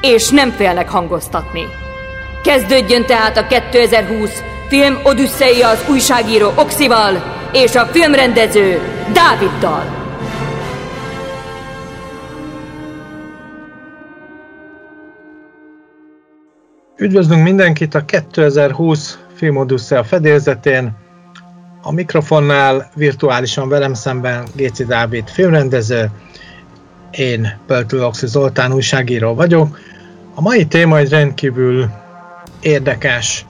és nem félnek hangoztatni. Kezdődjön tehát a 2020 film Odüsszeia az újságíró Oxival és a filmrendező Dáviddal. Üdvözlünk mindenkit a 2020 Film Odyssea fedélzetén. A mikrofonnál virtuálisan velem szemben Géci Dávid filmrendező, én Pöltő Oxi Zoltán újságíró vagyok. A mai téma egy rendkívül érdekes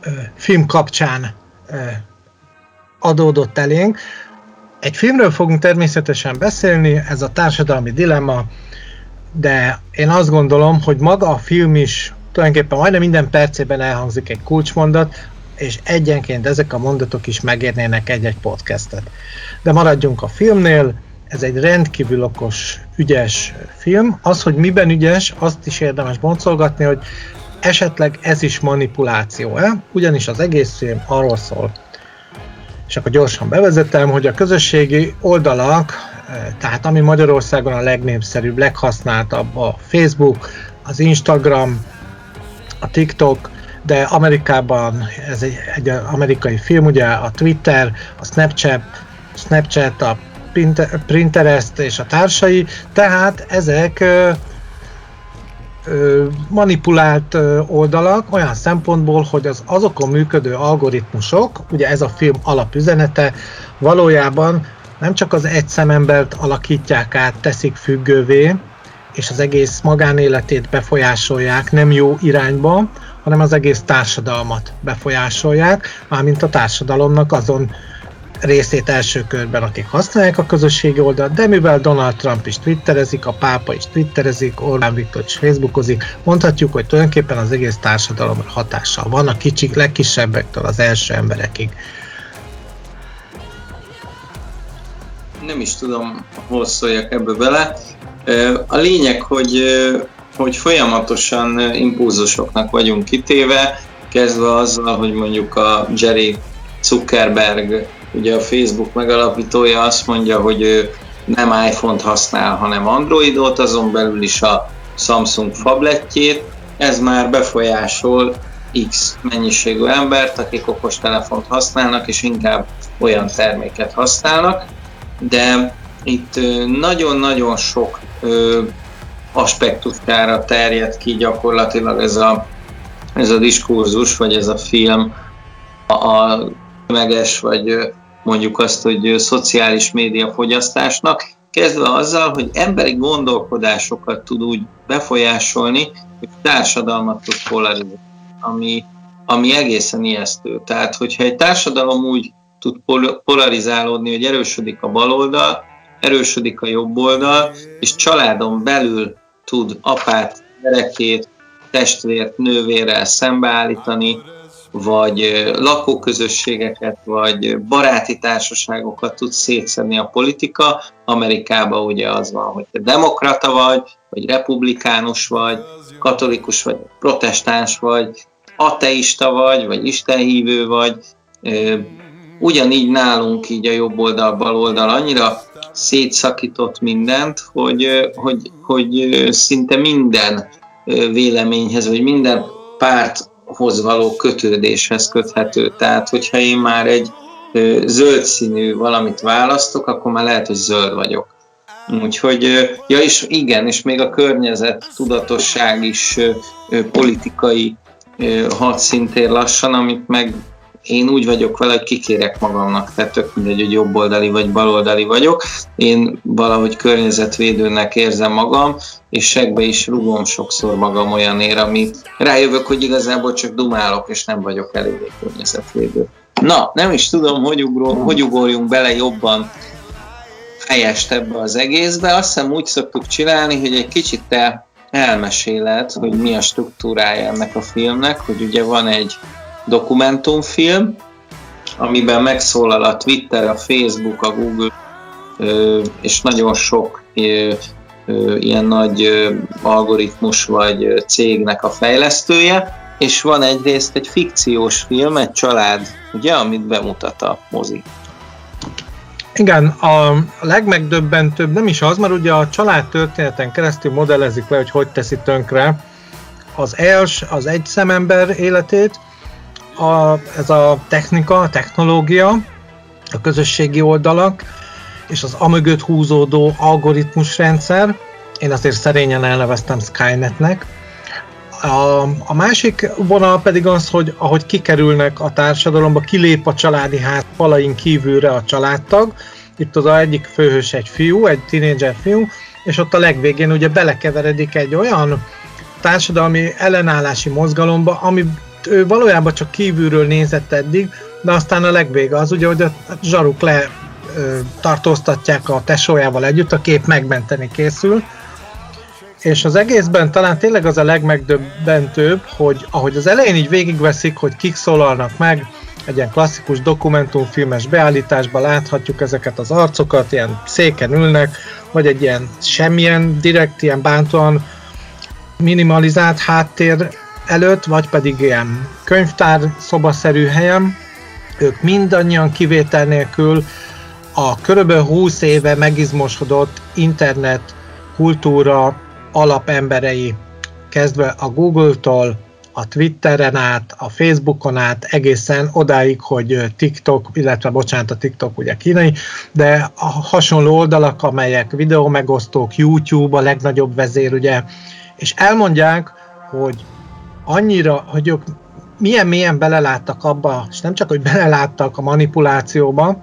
ö, film kapcsán ö, adódott elénk. Egy filmről fogunk természetesen beszélni, ez a társadalmi dilemma, de én azt gondolom, hogy maga a film is tulajdonképpen majdnem minden percében elhangzik egy kulcsmondat, és egyenként ezek a mondatok is megérnének egy-egy podcastet. De maradjunk a filmnél, ez egy rendkívül okos, ügyes film. Az, hogy miben ügyes, azt is érdemes boncolgatni, hogy esetleg ez is manipuláció-e, ugyanis az egész film arról szól, és akkor gyorsan bevezetem, hogy a közösségi oldalak, eh, tehát ami Magyarországon a legnépszerűbb, leghasználtabb a Facebook, az Instagram, a TikTok, de Amerikában ez egy, egy amerikai film, ugye a Twitter, a Snapchat, Snapchat, a Pinterest és a társai, tehát ezek manipulált oldalak olyan szempontból, hogy az azokon működő algoritmusok, ugye ez a film alapüzenete, valójában nem csak az egy szemembert alakítják át, teszik függővé, és az egész magánéletét befolyásolják nem jó irányba, hanem az egész társadalmat befolyásolják, mármint a társadalomnak azon részét első körben, akik használják a közösségi oldalt, de mivel Donald Trump is twitterezik, a pápa is twitterezik, Orbán Viktor is facebookozik, mondhatjuk, hogy tulajdonképpen az egész társadalom hatással van, a kicsik legkisebbektől az első emberekig. Nem is tudom, hol szóljak ebbe bele. A lényeg, hogy, hogy folyamatosan impulzusoknak vagyunk kitéve, kezdve azzal, hogy mondjuk a Jerry Zuckerberg, ugye a Facebook megalapítója azt mondja, hogy ő nem iPhone-t használ, hanem Androidot, azon belül is a Samsung fabletjét. Ez már befolyásol X mennyiségű embert, akik okostelefont használnak, és inkább olyan terméket használnak. De itt nagyon-nagyon sok aspektusára terjed ki gyakorlatilag ez a, ez a diskurzus, vagy ez a film a, a meges, vagy mondjuk azt, hogy szociális média fogyasztásnak, kezdve azzal, hogy emberi gondolkodásokat tud úgy befolyásolni, hogy társadalmat tud polarizálni, ami, ami egészen ijesztő. Tehát, hogyha egy társadalom úgy tud polarizálódni, hogy erősödik a baloldal, erősödik a jobb oldal, és családon belül tud apát, gyerekét, testvért, nővérrel szembeállítani, vagy lakóközösségeket, vagy baráti társaságokat tud szétszedni a politika. Amerikában ugye az van, hogy te demokrata vagy, vagy republikánus vagy, katolikus vagy, protestáns vagy, ateista vagy, vagy istenhívő vagy. Ugyanígy nálunk így a jobb oldal, bal oldal annyira szétszakított mindent, hogy, hogy, hogy szinte minden véleményhez, vagy minden párthoz való kötődéshez köthető. Tehát, hogyha én már egy zöld színű valamit választok, akkor már lehet, hogy zöld vagyok. Úgyhogy, ja és igen, és még a környezet tudatosság is politikai hadszintér lassan, amit meg én úgy vagyok vele, hogy kikérek magamnak, tehát tök mindegy, hogy jobboldali vagy baloldali vagyok. Én valahogy környezetvédőnek érzem magam, és segbe is rugom sokszor magam olyan ér, ami rájövök, hogy igazából csak dumálok, és nem vagyok eléggé környezetvédő. Na, nem is tudom, hogy, ugró, hogy ugorjunk bele jobban helyest ebbe az egészbe. Azt hiszem úgy szoktuk csinálni, hogy egy kicsit te elmeséled, hogy mi a struktúrája ennek a filmnek, hogy ugye van egy dokumentumfilm, amiben megszólal a Twitter, a Facebook, a Google, és nagyon sok ilyen nagy algoritmus vagy cégnek a fejlesztője, és van egyrészt egy fikciós film, egy család, ugye, amit bemutat a mozi. Igen, a legmegdöbbentőbb nem is az, mert ugye a család történeten keresztül modellezik le, hogy hogy teszi tönkre az els, az egy szemember életét, a, ez a technika, a technológia, a közösségi oldalak, és az amögött húzódó algoritmusrendszer, én azért szerényen elneveztem Skynetnek. A, a másik vonal pedig az, hogy ahogy kikerülnek a társadalomba, kilép a családi ház falain kívülre a családtag, itt az egyik főhős egy fiú, egy tínédzser fiú, és ott a legvégén ugye belekeveredik egy olyan társadalmi ellenállási mozgalomba, ami ő valójában csak kívülről nézett eddig, de aztán a legvége az ugye, hogy a zsaruk le ö, tartóztatják a tesójával együtt, a kép megmenteni készül, és az egészben talán tényleg az a legmegdöbbentőbb, hogy ahogy az elején így végigveszik, hogy kik szólalnak meg, egy ilyen klasszikus dokumentumfilmes beállításban láthatjuk ezeket az arcokat, ilyen széken ülnek, vagy egy ilyen semmilyen, direkt ilyen bántóan minimalizált háttér előtt, vagy pedig ilyen könyvtár szobaszerű helyen, ők mindannyian kivétel nélkül a körülbelül 20 éve megizmosodott internet kultúra alapemberei, kezdve a Google-tól, a Twitteren át, a Facebookon át, egészen odáig, hogy TikTok, illetve bocsánat, a TikTok ugye kínai, de a hasonló oldalak, amelyek videó megosztók, YouTube a legnagyobb vezér, ugye, és elmondják, hogy annyira, hogy ők milyen mélyen beleláttak abba, és nem csak, hogy beleláttak a manipulációba,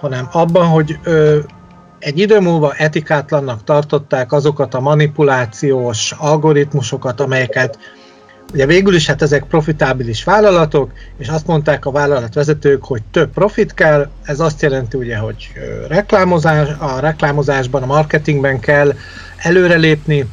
hanem abban, hogy ö, egy idő múlva etikátlannak tartották azokat a manipulációs algoritmusokat, amelyeket ugye végül is hát ezek profitábilis vállalatok, és azt mondták a vállalatvezetők, hogy több profit kell, ez azt jelenti ugye, hogy reklámozás, a reklámozásban, a marketingben kell előrelépni,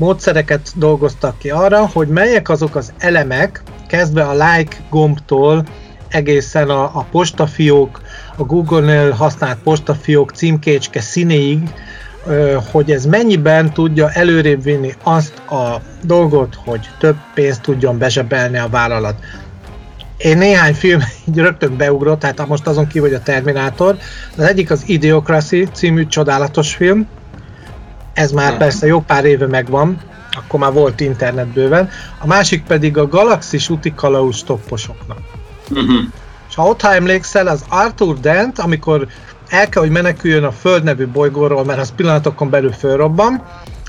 módszereket dolgoztak ki arra, hogy melyek azok az elemek, kezdve a like gombtól egészen a, a postafiók, a Google-nél használt postafiók címkécske színéig, hogy ez mennyiben tudja előrébb vinni azt a dolgot, hogy több pénzt tudjon bezsebelni a vállalat. Én néhány film így rögtön beugrott, tehát most azon kívül, hogy a Terminátor. Az egyik az Idiocracy című csodálatos film, ez már persze jó pár éve megvan, akkor már volt internet bőven. A másik pedig a Galaxis úti kalauz topposoknak. Uh-huh. És ha ott ha emlékszel, az Arthur Dent, amikor el kell, hogy meneküljön a Föld nevű bolygóról, mert az pillanatokon belül fölrobban,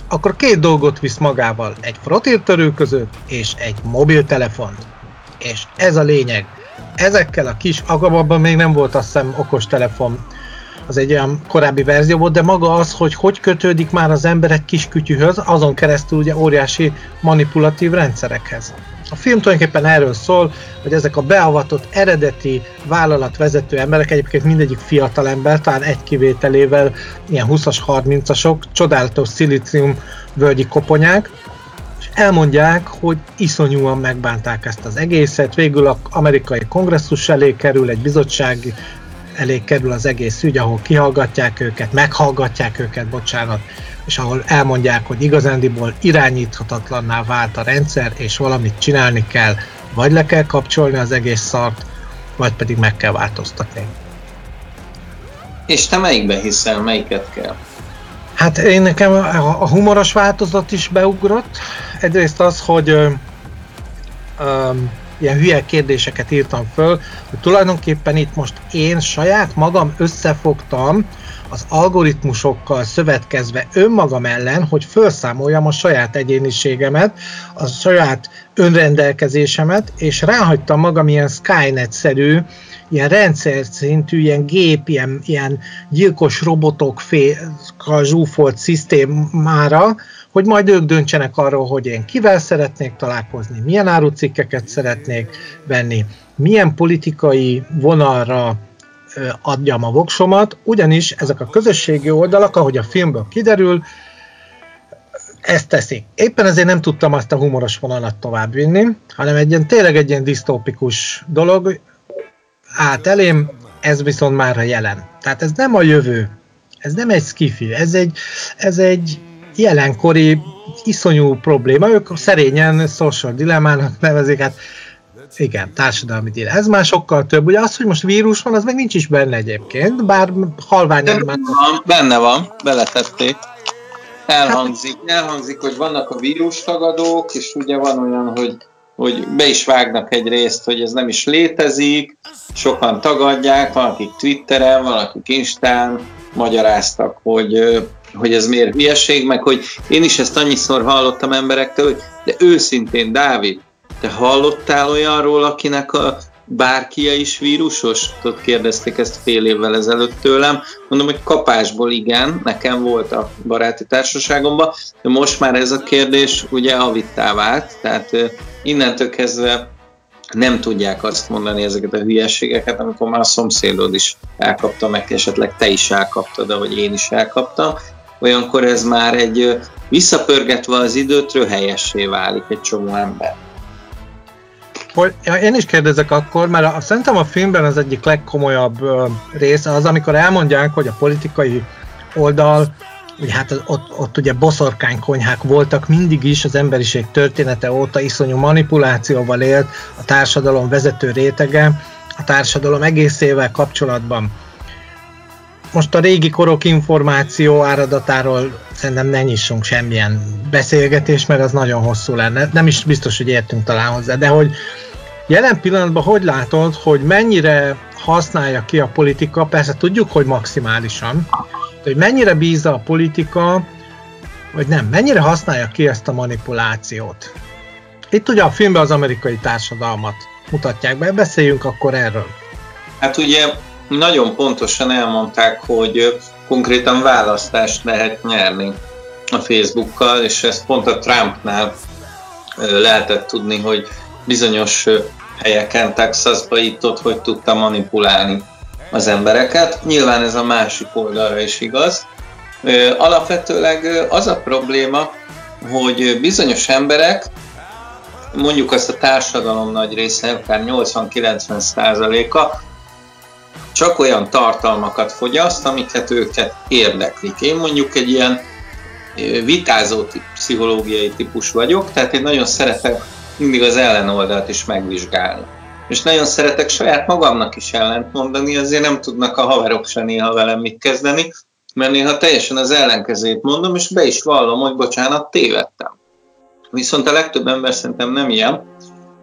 akkor két dolgot visz magával, egy frotírtörőközőt és egy mobiltelefon. És ez a lényeg. Ezekkel a kis, agabban még nem volt azt hiszem okos telefon az egy olyan korábbi verzió volt, de maga az, hogy hogy kötődik már az ember egy kis kütyühöz, azon keresztül ugye óriási manipulatív rendszerekhez. A film tulajdonképpen erről szól, hogy ezek a beavatott eredeti vállalatvezető emberek, egyébként mindegyik fiatal ember, talán egy kivételével ilyen 20-as, 30-asok, csodálatos szilícium völgyi koponyák, és elmondják, hogy iszonyúan megbánták ezt az egészet. Végül az amerikai kongresszus elé kerül egy bizottság elé kerül az egész ügy, ahol kihallgatják őket, meghallgatják őket, bocsánat, és ahol elmondják, hogy igazándiból irányíthatatlanná vált a rendszer, és valamit csinálni kell, vagy le kell kapcsolni az egész szart, vagy pedig meg kell változtatni. És te melyikbe hiszel, melyiket kell? Hát én nekem a humoros változat is beugrott. Egyrészt az, hogy ö, ilyen hülye kérdéseket írtam föl, hogy tulajdonképpen itt most én saját magam összefogtam az algoritmusokkal szövetkezve önmagam ellen, hogy felszámoljam a saját egyéniségemet, a saját önrendelkezésemet, és ráhagytam magam ilyen Skynet-szerű, ilyen rendszer szintű, ilyen gép, ilyen, ilyen gyilkos robotok fél, zsúfolt szisztémára, hogy majd ők döntsenek arról, hogy én kivel szeretnék találkozni, milyen árucikkeket szeretnék venni, milyen politikai vonalra adjam a voksomat, ugyanis ezek a közösségi oldalak, ahogy a filmből kiderül, ezt teszik. Éppen ezért nem tudtam azt a humoros vonalat továbbvinni, hanem egy ilyen, tényleg egy ilyen disztópikus dolog át elém, ez viszont már a jelen. Tehát ez nem a jövő, ez nem egy skifi, ez egy, ez egy jelenkori iszonyú probléma. Ők szerényen social dilemmának nevezik, hát igen, társadalmi díl. Ez már sokkal több. Ugye az, hogy most vírus van, az meg nincs is benne egyébként, bár halvány benne van, benne van, beletették. Elhangzik, elhangzik, hogy vannak a vírustagadók, és ugye van olyan, hogy hogy be is vágnak egy részt, hogy ez nem is létezik, sokan tagadják, valakik Twitteren, valakik Instán magyaráztak, hogy, hogy ez miért hülyeség, meg hogy én is ezt annyiszor hallottam emberektől, hogy de őszintén, Dávid, te hallottál olyanról, akinek a bárkia is vírusos? Tudod, kérdezték ezt fél évvel ezelőtt tőlem. Mondom, hogy kapásból igen, nekem volt a baráti társaságomban, de most már ez a kérdés ugye avittá vált, tehát innentől kezdve nem tudják azt mondani ezeket a hülyességeket, amikor már a szomszédod is elkapta, meg esetleg te is elkaptad, ahogy én is elkaptam, olyankor ez már egy visszapörgetve az időt röhelyessé válik egy csomó ember. Hogy, ja, én is kérdezek akkor, mert a, szerintem a filmben az egyik legkomolyabb ö, része az, amikor elmondják, hogy a politikai oldal, ugye hát ott, ott ugye boszorkánykonyhák voltak mindig is az emberiség története óta, iszonyú manipulációval élt a társadalom vezető rétege, a társadalom egészével kapcsolatban. Most a régi korok információ áradatáról szerintem ne nyissunk semmilyen beszélgetést, mert az nagyon hosszú lenne. Nem is biztos, hogy értünk talán hozzá, de hogy jelen pillanatban hogy látod, hogy mennyire használja ki a politika, persze tudjuk, hogy maximálisan, hogy mennyire bízza a politika, vagy nem, mennyire használja ki ezt a manipulációt. Itt ugye a filmben az amerikai társadalmat mutatják be, beszéljünk akkor erről. Hát ugye nagyon pontosan elmondták, hogy konkrétan választást lehet nyerni a Facebookkal, és ezt pont a Trumpnál lehetett tudni, hogy bizonyos helyeken, Texasba itt ott, hogy tudta manipulálni az embereket. Nyilván ez a másik oldalra is igaz. Alapvetőleg az a probléma, hogy bizonyos emberek, mondjuk azt a társadalom nagy része, akár 80-90 százaléka, csak olyan tartalmakat fogyaszt, amiket őket érdeklik. Én mondjuk egy ilyen vitázó pszichológiai típus vagyok, tehát én nagyon szeretek mindig az ellenoldalt is megvizsgálni. És nagyon szeretek saját magamnak is ellent mondani, azért nem tudnak a haverok se néha velem mit kezdeni, mert néha teljesen az ellenkezét mondom, és be is vallom, hogy bocsánat, tévedtem. Viszont a legtöbb ember szerintem nem ilyen,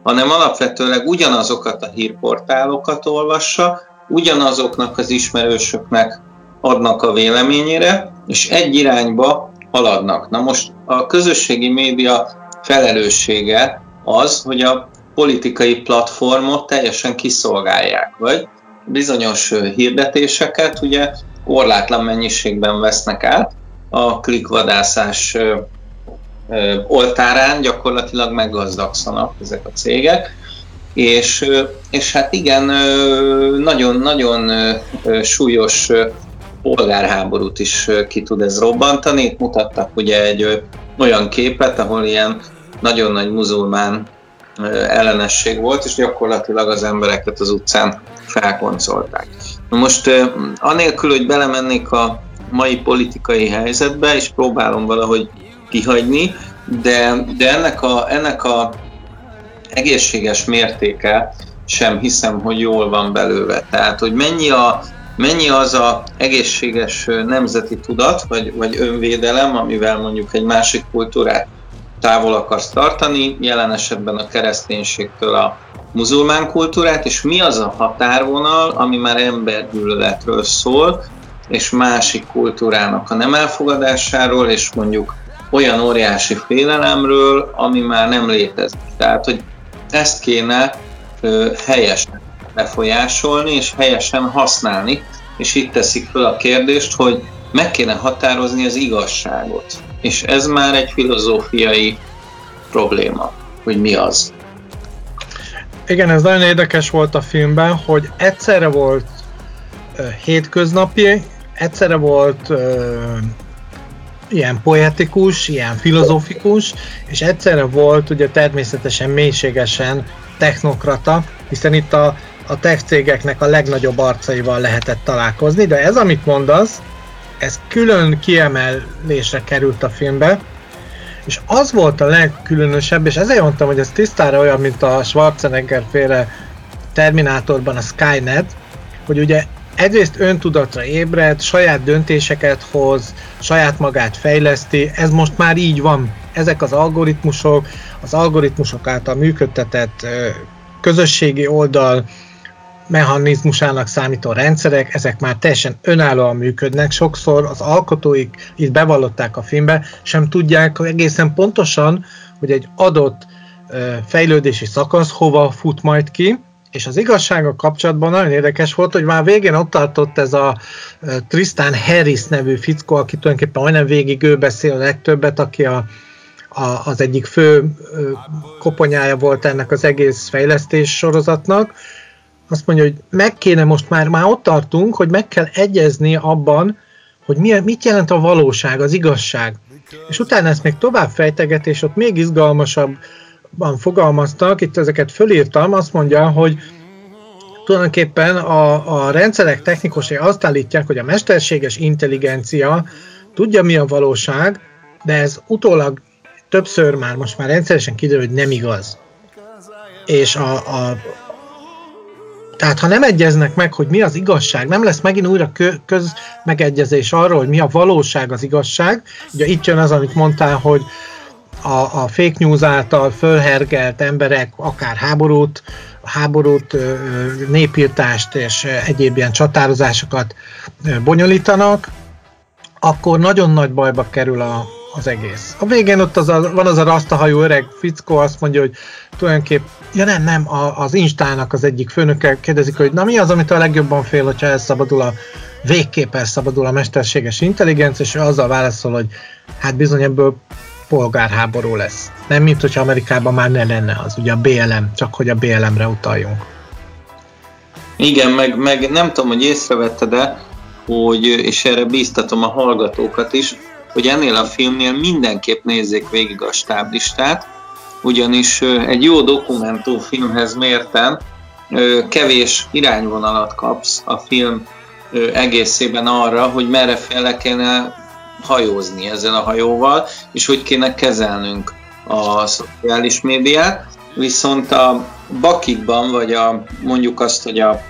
hanem alapvetőleg ugyanazokat a hírportálokat olvassa, ugyanazoknak az ismerősöknek adnak a véleményére, és egy irányba haladnak. Na most a közösségi média felelőssége az, hogy a politikai platformot teljesen kiszolgálják, vagy bizonyos hirdetéseket ugye korlátlan mennyiségben vesznek át, a klikvadászás oltárán gyakorlatilag meggazdagszanak ezek a cégek, és, és hát igen, nagyon-nagyon súlyos polgárháborút is ki tud ez robbantani. Itt mutattak ugye egy olyan képet, ahol ilyen nagyon nagy muzulmán ellenesség volt, és gyakorlatilag az embereket az utcán felkoncolták. Most anélkül, hogy belemennék a mai politikai helyzetbe, és próbálom valahogy kihagyni, de, de ennek, a, ennek a egészséges mértéke sem hiszem, hogy jól van belőle. Tehát, hogy mennyi, a, mennyi az a egészséges nemzeti tudat, vagy, vagy önvédelem, amivel mondjuk egy másik kultúrát távol akarsz tartani, jelen esetben a kereszténységtől a muzulmán kultúrát, és mi az a határvonal, ami már embergyűlöletről szól, és másik kultúrának a nem elfogadásáról, és mondjuk olyan óriási félelemről, ami már nem létezik. Tehát, hogy ezt kéne ö, helyesen befolyásolni, és helyesen használni, és itt teszik fel a kérdést, hogy meg kéne határozni az igazságot. És ez már egy filozófiai probléma, hogy mi az. Igen, ez nagyon érdekes volt a filmben, hogy egyszerre volt hétköznapi, egyszerre volt ilyen poetikus, ilyen filozófikus, és egyszerre volt ugye természetesen mélységesen technokrata, hiszen itt a, a tech cégeknek a legnagyobb arcaival lehetett találkozni, de ez, amit mondasz, ez külön kiemelésre került a filmbe, és az volt a legkülönösebb, és ezért mondtam, hogy ez tisztára olyan, mint a Schwarzenegger féle Terminátorban a Skynet, hogy ugye egyrészt öntudatra ébred, saját döntéseket hoz, saját magát fejleszti, ez most már így van. Ezek az algoritmusok, az algoritmusok által működtetett közösségi oldal mechanizmusának számító rendszerek, ezek már teljesen önállóan működnek. Sokszor az alkotóik, itt bevallották a filmbe, sem tudják egészen pontosan, hogy egy adott fejlődési szakasz hova fut majd ki, és az igazsága kapcsolatban nagyon érdekes volt, hogy már végén ott tartott ez a Tristan Harris nevű fickó, aki tulajdonképpen majdnem végig ő beszél a legtöbbet, aki a, a, az egyik fő koponyája volt ennek az egész fejlesztés sorozatnak. Azt mondja, hogy meg kéne most már, már ott tartunk, hogy meg kell egyezni abban, hogy mi, mit jelent a valóság, az igazság. És utána ezt még tovább fejteget, és ott még izgalmasabb fogalmaztak, itt ezeket fölírtam, azt mondja, hogy tulajdonképpen a, a rendszerek technikusai azt állítják, hogy a mesterséges intelligencia tudja, mi a valóság, de ez utólag többször már, most már rendszeresen kiderül, hogy nem igaz. És a, a tehát ha nem egyeznek meg, hogy mi az igazság, nem lesz megint újra közmegegyezés arról, hogy mi a valóság az igazság. Ugye itt jön az, amit mondtál, hogy a, a fake news által fölhergelt emberek akár háborút, háborút, népírtást és egyéb ilyen csatározásokat bonyolítanak, akkor nagyon nagy bajba kerül a, az egész. A végén ott az a, van az a rasztahajú öreg fickó, azt mondja, hogy tulajdonképp, ja nem, nem, a, az Instának az egyik főnöke kérdezik, hogy na mi az, amit a legjobban fél, hogyha elszabadul a végképp elszabadul a mesterséges intelligencia, és ő azzal válaszol, hogy hát bizony ebből polgárháború lesz. Nem, mint hogyha Amerikában már ne lenne az, ugye a BLM, csak hogy a BLM-re utaljunk. Igen, meg, meg nem tudom, hogy észrevette, de hogy, és erre bíztatom a hallgatókat is, hogy ennél a filmnél mindenképp nézzék végig a stáblistát, ugyanis egy jó dokumentumfilmhez mérten kevés irányvonalat kapsz a film egészében arra, hogy merre fele kéne hajózni ezzel a hajóval, és hogy kéne kezelnünk a szociális médiát, viszont a bakikban, vagy a, mondjuk azt, hogy a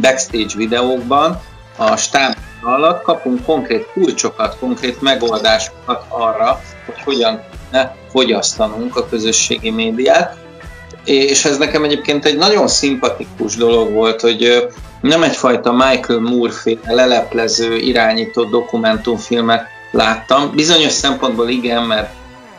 backstage videókban a stáb alatt kapunk konkrét kulcsokat, konkrét megoldásokat arra, hogy hogyan ne fogyasztanunk a közösségi médiát. És ez nekem egyébként egy nagyon szimpatikus dolog volt, hogy nem egyfajta Michael Moore féle leleplező, irányító dokumentumfilmet láttam. Bizonyos szempontból igen, mert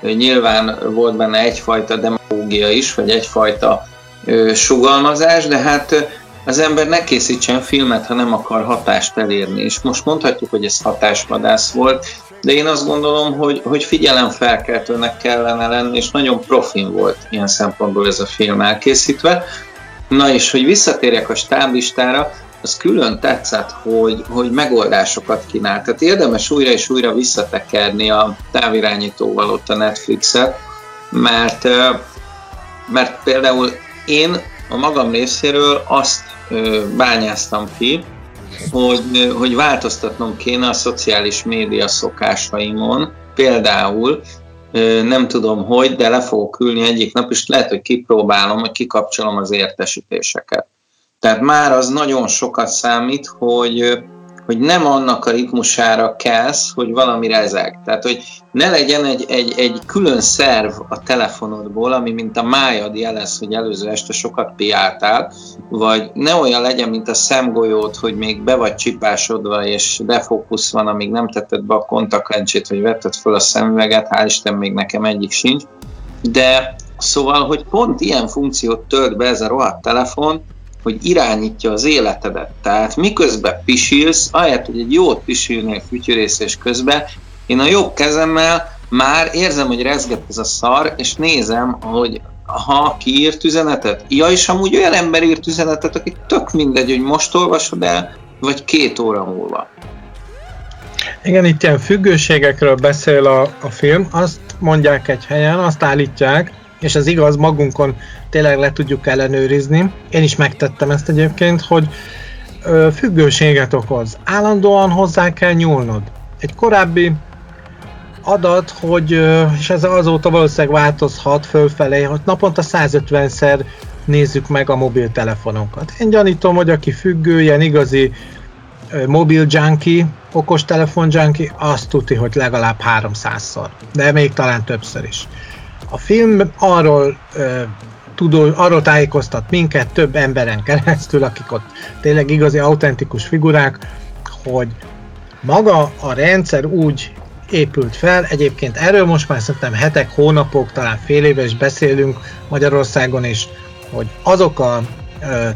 nyilván volt benne egyfajta demagógia is, vagy egyfajta ö, sugalmazás, de hát az ember ne készítsen filmet, ha nem akar hatást elérni. És most mondhatjuk, hogy ez hatásvadász volt, de én azt gondolom, hogy, hogy figyelemfelkeltőnek kellene lenni, és nagyon profin volt ilyen szempontból ez a film elkészítve. Na és hogy visszatérjek a stáblistára, az külön tetszett, hogy, hogy megoldásokat kínál. Tehát érdemes újra és újra visszatekerni a távirányítóval ott a Netflixet, mert, mert például én a magam részéről azt bányáztam ki, hogy, hogy változtatnom kéne a szociális média szokásaimon, például nem tudom hogy, de le fogok ülni egyik nap, és lehet, hogy kipróbálom, hogy kikapcsolom az értesítéseket. Tehát már az nagyon sokat számít, hogy, hogy nem annak a ritmusára kelsz, hogy valami rezeg. Tehát, hogy ne legyen egy, egy, egy külön szerv a telefonodból, ami mint a májad jelez, hogy előző este sokat piáltál, vagy ne olyan legyen, mint a szemgolyót, hogy még be vagy csipásodva, és defókusz van, amíg nem tetted be a kontaktlencsét, vagy vetted föl a szemüveget, hál' Isten még nekem egyik sincs. De szóval, hogy pont ilyen funkciót tölt be ez a rohadt telefon, hogy irányítja az életedet. Tehát miközben pisilsz, ahelyett, hogy egy jót pisilnél fütyörészés közben, én a jobb kezemmel már érzem, hogy rezget ez a szar, és nézem, hogy ha ki írt üzenetet. Ja, és amúgy olyan ember írt üzenetet, aki tök mindegy, hogy most olvasod el, vagy két óra múlva. Igen, itt ilyen függőségekről beszél a, a film, azt mondják egy helyen, azt állítják, és ez igaz, magunkon tényleg le tudjuk ellenőrizni. Én is megtettem ezt egyébként, hogy ö, függőséget okoz. Állandóan hozzá kell nyúlnod. Egy korábbi adat, hogy, és ez azóta valószínűleg változhat fölfelé, hogy naponta 150-szer nézzük meg a mobiltelefonunkat. Én gyanítom, hogy aki függő, ilyen igazi mobil junkie, okos telefon junkie, azt tudja, hogy legalább 300-szor, de még talán többször is. A film arról tudó, arról tájékoztat minket több emberen keresztül, akik ott tényleg igazi, autentikus figurák, hogy maga a rendszer úgy épült fel. Egyébként erről most már szerintem hetek, hónapok, talán fél éve is beszélünk Magyarországon is, hogy azok a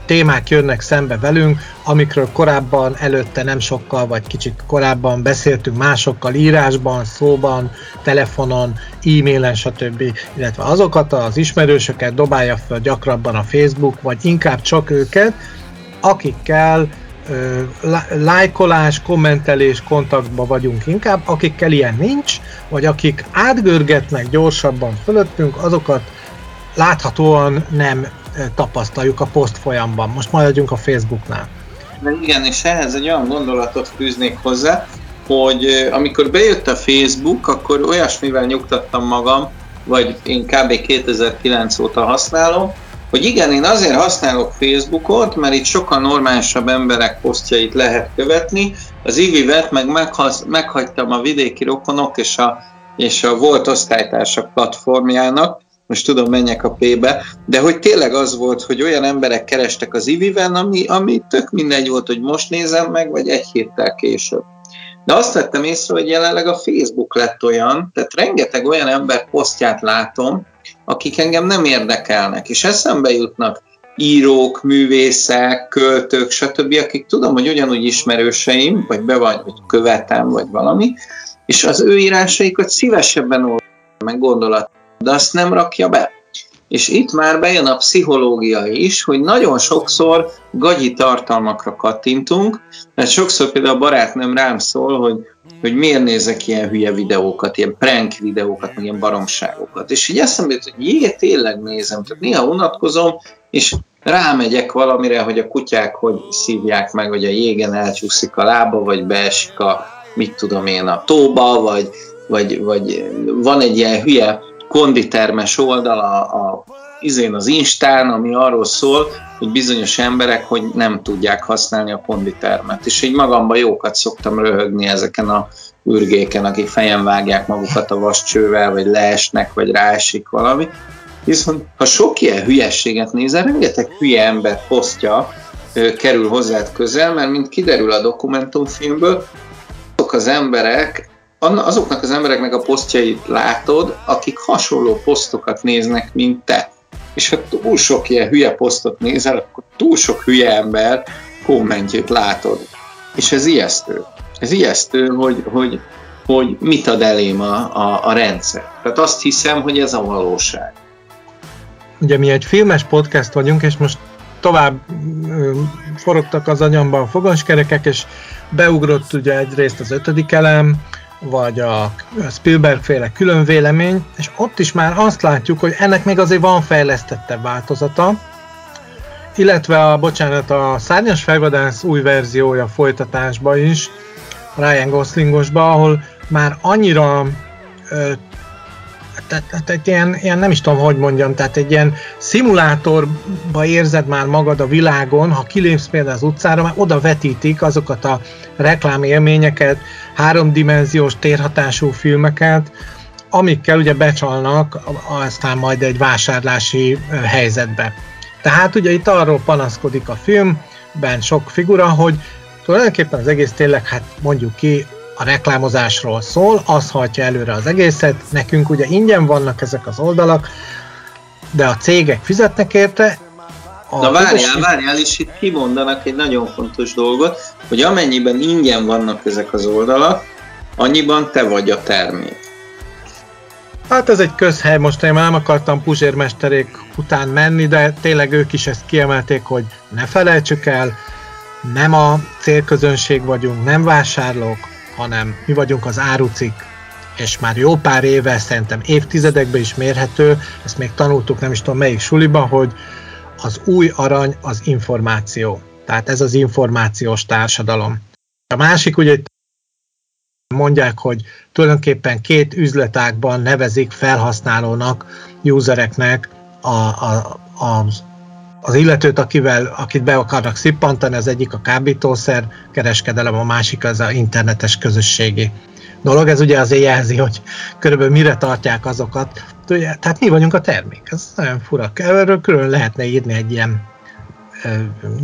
témák jönnek szembe velünk, amikről korábban, előtte nem sokkal, vagy kicsit korábban beszéltünk másokkal írásban, szóban, telefonon, e-mailen, stb. Illetve azokat az ismerősöket dobálja fel gyakrabban a Facebook, vagy inkább csak őket, akikkel lájkolás, kommentelés kontaktban vagyunk inkább, akikkel ilyen nincs, vagy akik átgörgetnek gyorsabban fölöttünk, azokat láthatóan nem tapasztaljuk a poszt folyamban. Most maradjunk a Facebooknál. De igen, és ehhez egy olyan gondolatot fűznék hozzá, hogy amikor bejött a Facebook, akkor olyasmivel nyugtattam magam, vagy én kb. 2009 óta használom, hogy igen, én azért használok Facebookot, mert itt sokkal normálisabb emberek posztjait lehet követni. Az Ivivet meg meghasz, meghagytam a vidéki rokonok és a, és a volt osztálytársak platformjának, most tudom, menjek a P-be, de hogy tényleg az volt, hogy olyan emberek kerestek az Iviven, ami, ami tök mindegy volt, hogy most nézem meg, vagy egy héttel később. De azt vettem észre, hogy jelenleg a Facebook lett olyan, tehát rengeteg olyan ember posztját látom, akik engem nem érdekelnek, és eszembe jutnak írók, művészek, költők, stb., akik tudom, hogy ugyanúgy ismerőseim, vagy be vagy, vagy követem, vagy valami, és az ő írásaikat szívesebben olvasom meg gondolat, de azt nem rakja be. És itt már bejön a pszichológia is, hogy nagyon sokszor gagyi tartalmakra kattintunk, mert sokszor például a barátnőm rám szól, hogy, hogy miért nézek ilyen hülye videókat, ilyen prank videókat, ilyen baromságokat. És így eszembe jut, hogy jé, tényleg nézem. Tehát néha unatkozom, és rámegyek valamire, hogy a kutyák hogy szívják meg, hogy a jégen elcsúszik a lába, vagy beesik a, mit tudom én, a tóba, vagy, vagy, vagy van egy ilyen hülye konditermes oldal a, a izén az Instán, ami arról szól, hogy bizonyos emberek, hogy nem tudják használni a konditermet. És így magamban jókat szoktam röhögni ezeken a ürgéken, akik fejen vágják magukat a vascsővel, vagy leesnek, vagy ráesik valami. Viszont ha sok ilyen hülyességet nézel, rengeteg hülye ember posztja kerül hozzád közel, mert mint kiderül a dokumentumfilmből, azok az emberek azoknak az embereknek a posztjait látod, akik hasonló posztokat néznek, mint te. És ha túl sok ilyen hülye posztot nézel, akkor túl sok hülye ember kommentjét látod. És ez ijesztő. Ez ijesztő, hogy, hogy, hogy mit ad elém a, a, a rendszer. Tehát azt hiszem, hogy ez a valóság. Ugye mi egy filmes podcast vagyunk, és most tovább forogtak az agyamban a fogaskerekek, és beugrott ugye egyrészt az ötödik elem, vagy a Spielberg féle külön vélemény, és ott is már azt látjuk, hogy ennek még azért van fejlesztettebb változata, illetve a, bocsánat, a Szárnyas Fejvadász új verziója folytatásba is, Ryan Goslingosba, ahol már annyira tehát, tehát egy ilyen, ilyen, nem is tudom, hogy mondjam, tehát egy ilyen szimulátorba érzed már magad a világon, ha kilépsz például az utcára, már oda vetítik azokat a reklámélményeket, háromdimenziós térhatású filmeket, amikkel ugye becsalnak aztán majd egy vásárlási helyzetbe. Tehát ugye itt arról panaszkodik a filmben sok figura, hogy tulajdonképpen az egész tényleg, hát mondjuk ki, a reklámozásról szól, az hajtja előre az egészet, nekünk ugye ingyen vannak ezek az oldalak, de a cégek fizetnek érte. Na várjál, várjál, és itt kimondanak egy nagyon fontos dolgot, hogy amennyiben ingyen vannak ezek az oldalak, annyiban te vagy a termék. Hát ez egy közhely, most én már nem akartam puzsérmesterék után menni, de tényleg ők is ezt kiemelték, hogy ne felejtsük el, nem a célközönség vagyunk, nem vásárlók, hanem mi vagyunk az árucik, és már jó pár éve, szerintem évtizedekben is mérhető, ezt még tanultuk nem is tudom melyik suliban, hogy az új arany az információ. Tehát ez az információs társadalom. A másik ugye mondják, hogy tulajdonképpen két üzletágban nevezik felhasználónak, usereknek a, a, az, az illetőt, akivel, akit be akarnak szippantani, az egyik a kábítószer kereskedelem, a másik az a internetes közösségi dolog. Ez ugye azért jelzi, hogy körülbelül mire tartják azokat. Tehát mi vagyunk a termék. Ez nagyon fura. Erről külön lehetne írni egy ilyen